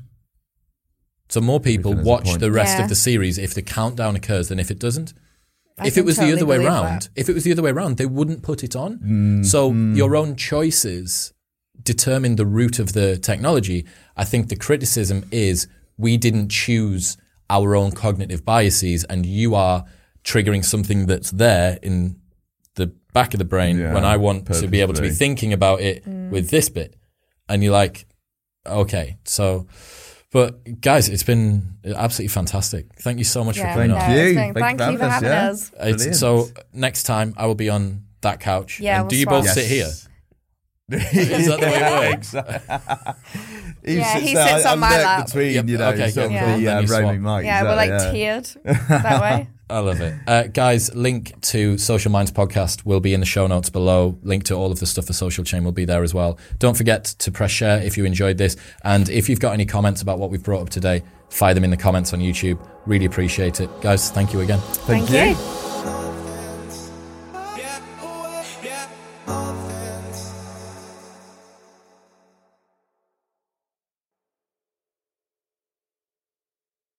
So more people think there's a watch the rest Yeah. of the series if the countdown occurs than if it doesn't. I if it was the other way around, that. if it was the other way around, they wouldn't put it on. Mm, so your own choices determine the root of the technology. I think the criticism is we didn't choose our own cognitive biases, and you are triggering something that's there in the back of the brain Yeah, when I want to be able to be thinking about it mm. with this bit. And you're like, okay, so. But guys, it's been absolutely fantastic. Thank you so much Yeah, for coming no, on. Thank you. it's Thank Thank, you you for for having having us, us. It's, so next time I will be on that couch. Yeah, And do we'll you both swap. sit here? Yes. Is that the way it works? he Yeah, he there, sits on I'm my lap. between, Yep, you know, okay, sort of yeah. the Then uh, roaming mic. Yeah, we're like exactly, tiered that way. I love it. Uh, guys, link to Social Minds podcast will be in the show notes below. Link to all of the stuff for Social Chain will be there as well. Don't forget to press share if you enjoyed this. And if you've got any comments about what we've brought up today, fire them in the comments on YouTube. Really appreciate it. Guys, thank you again. Thank, Thank you. you.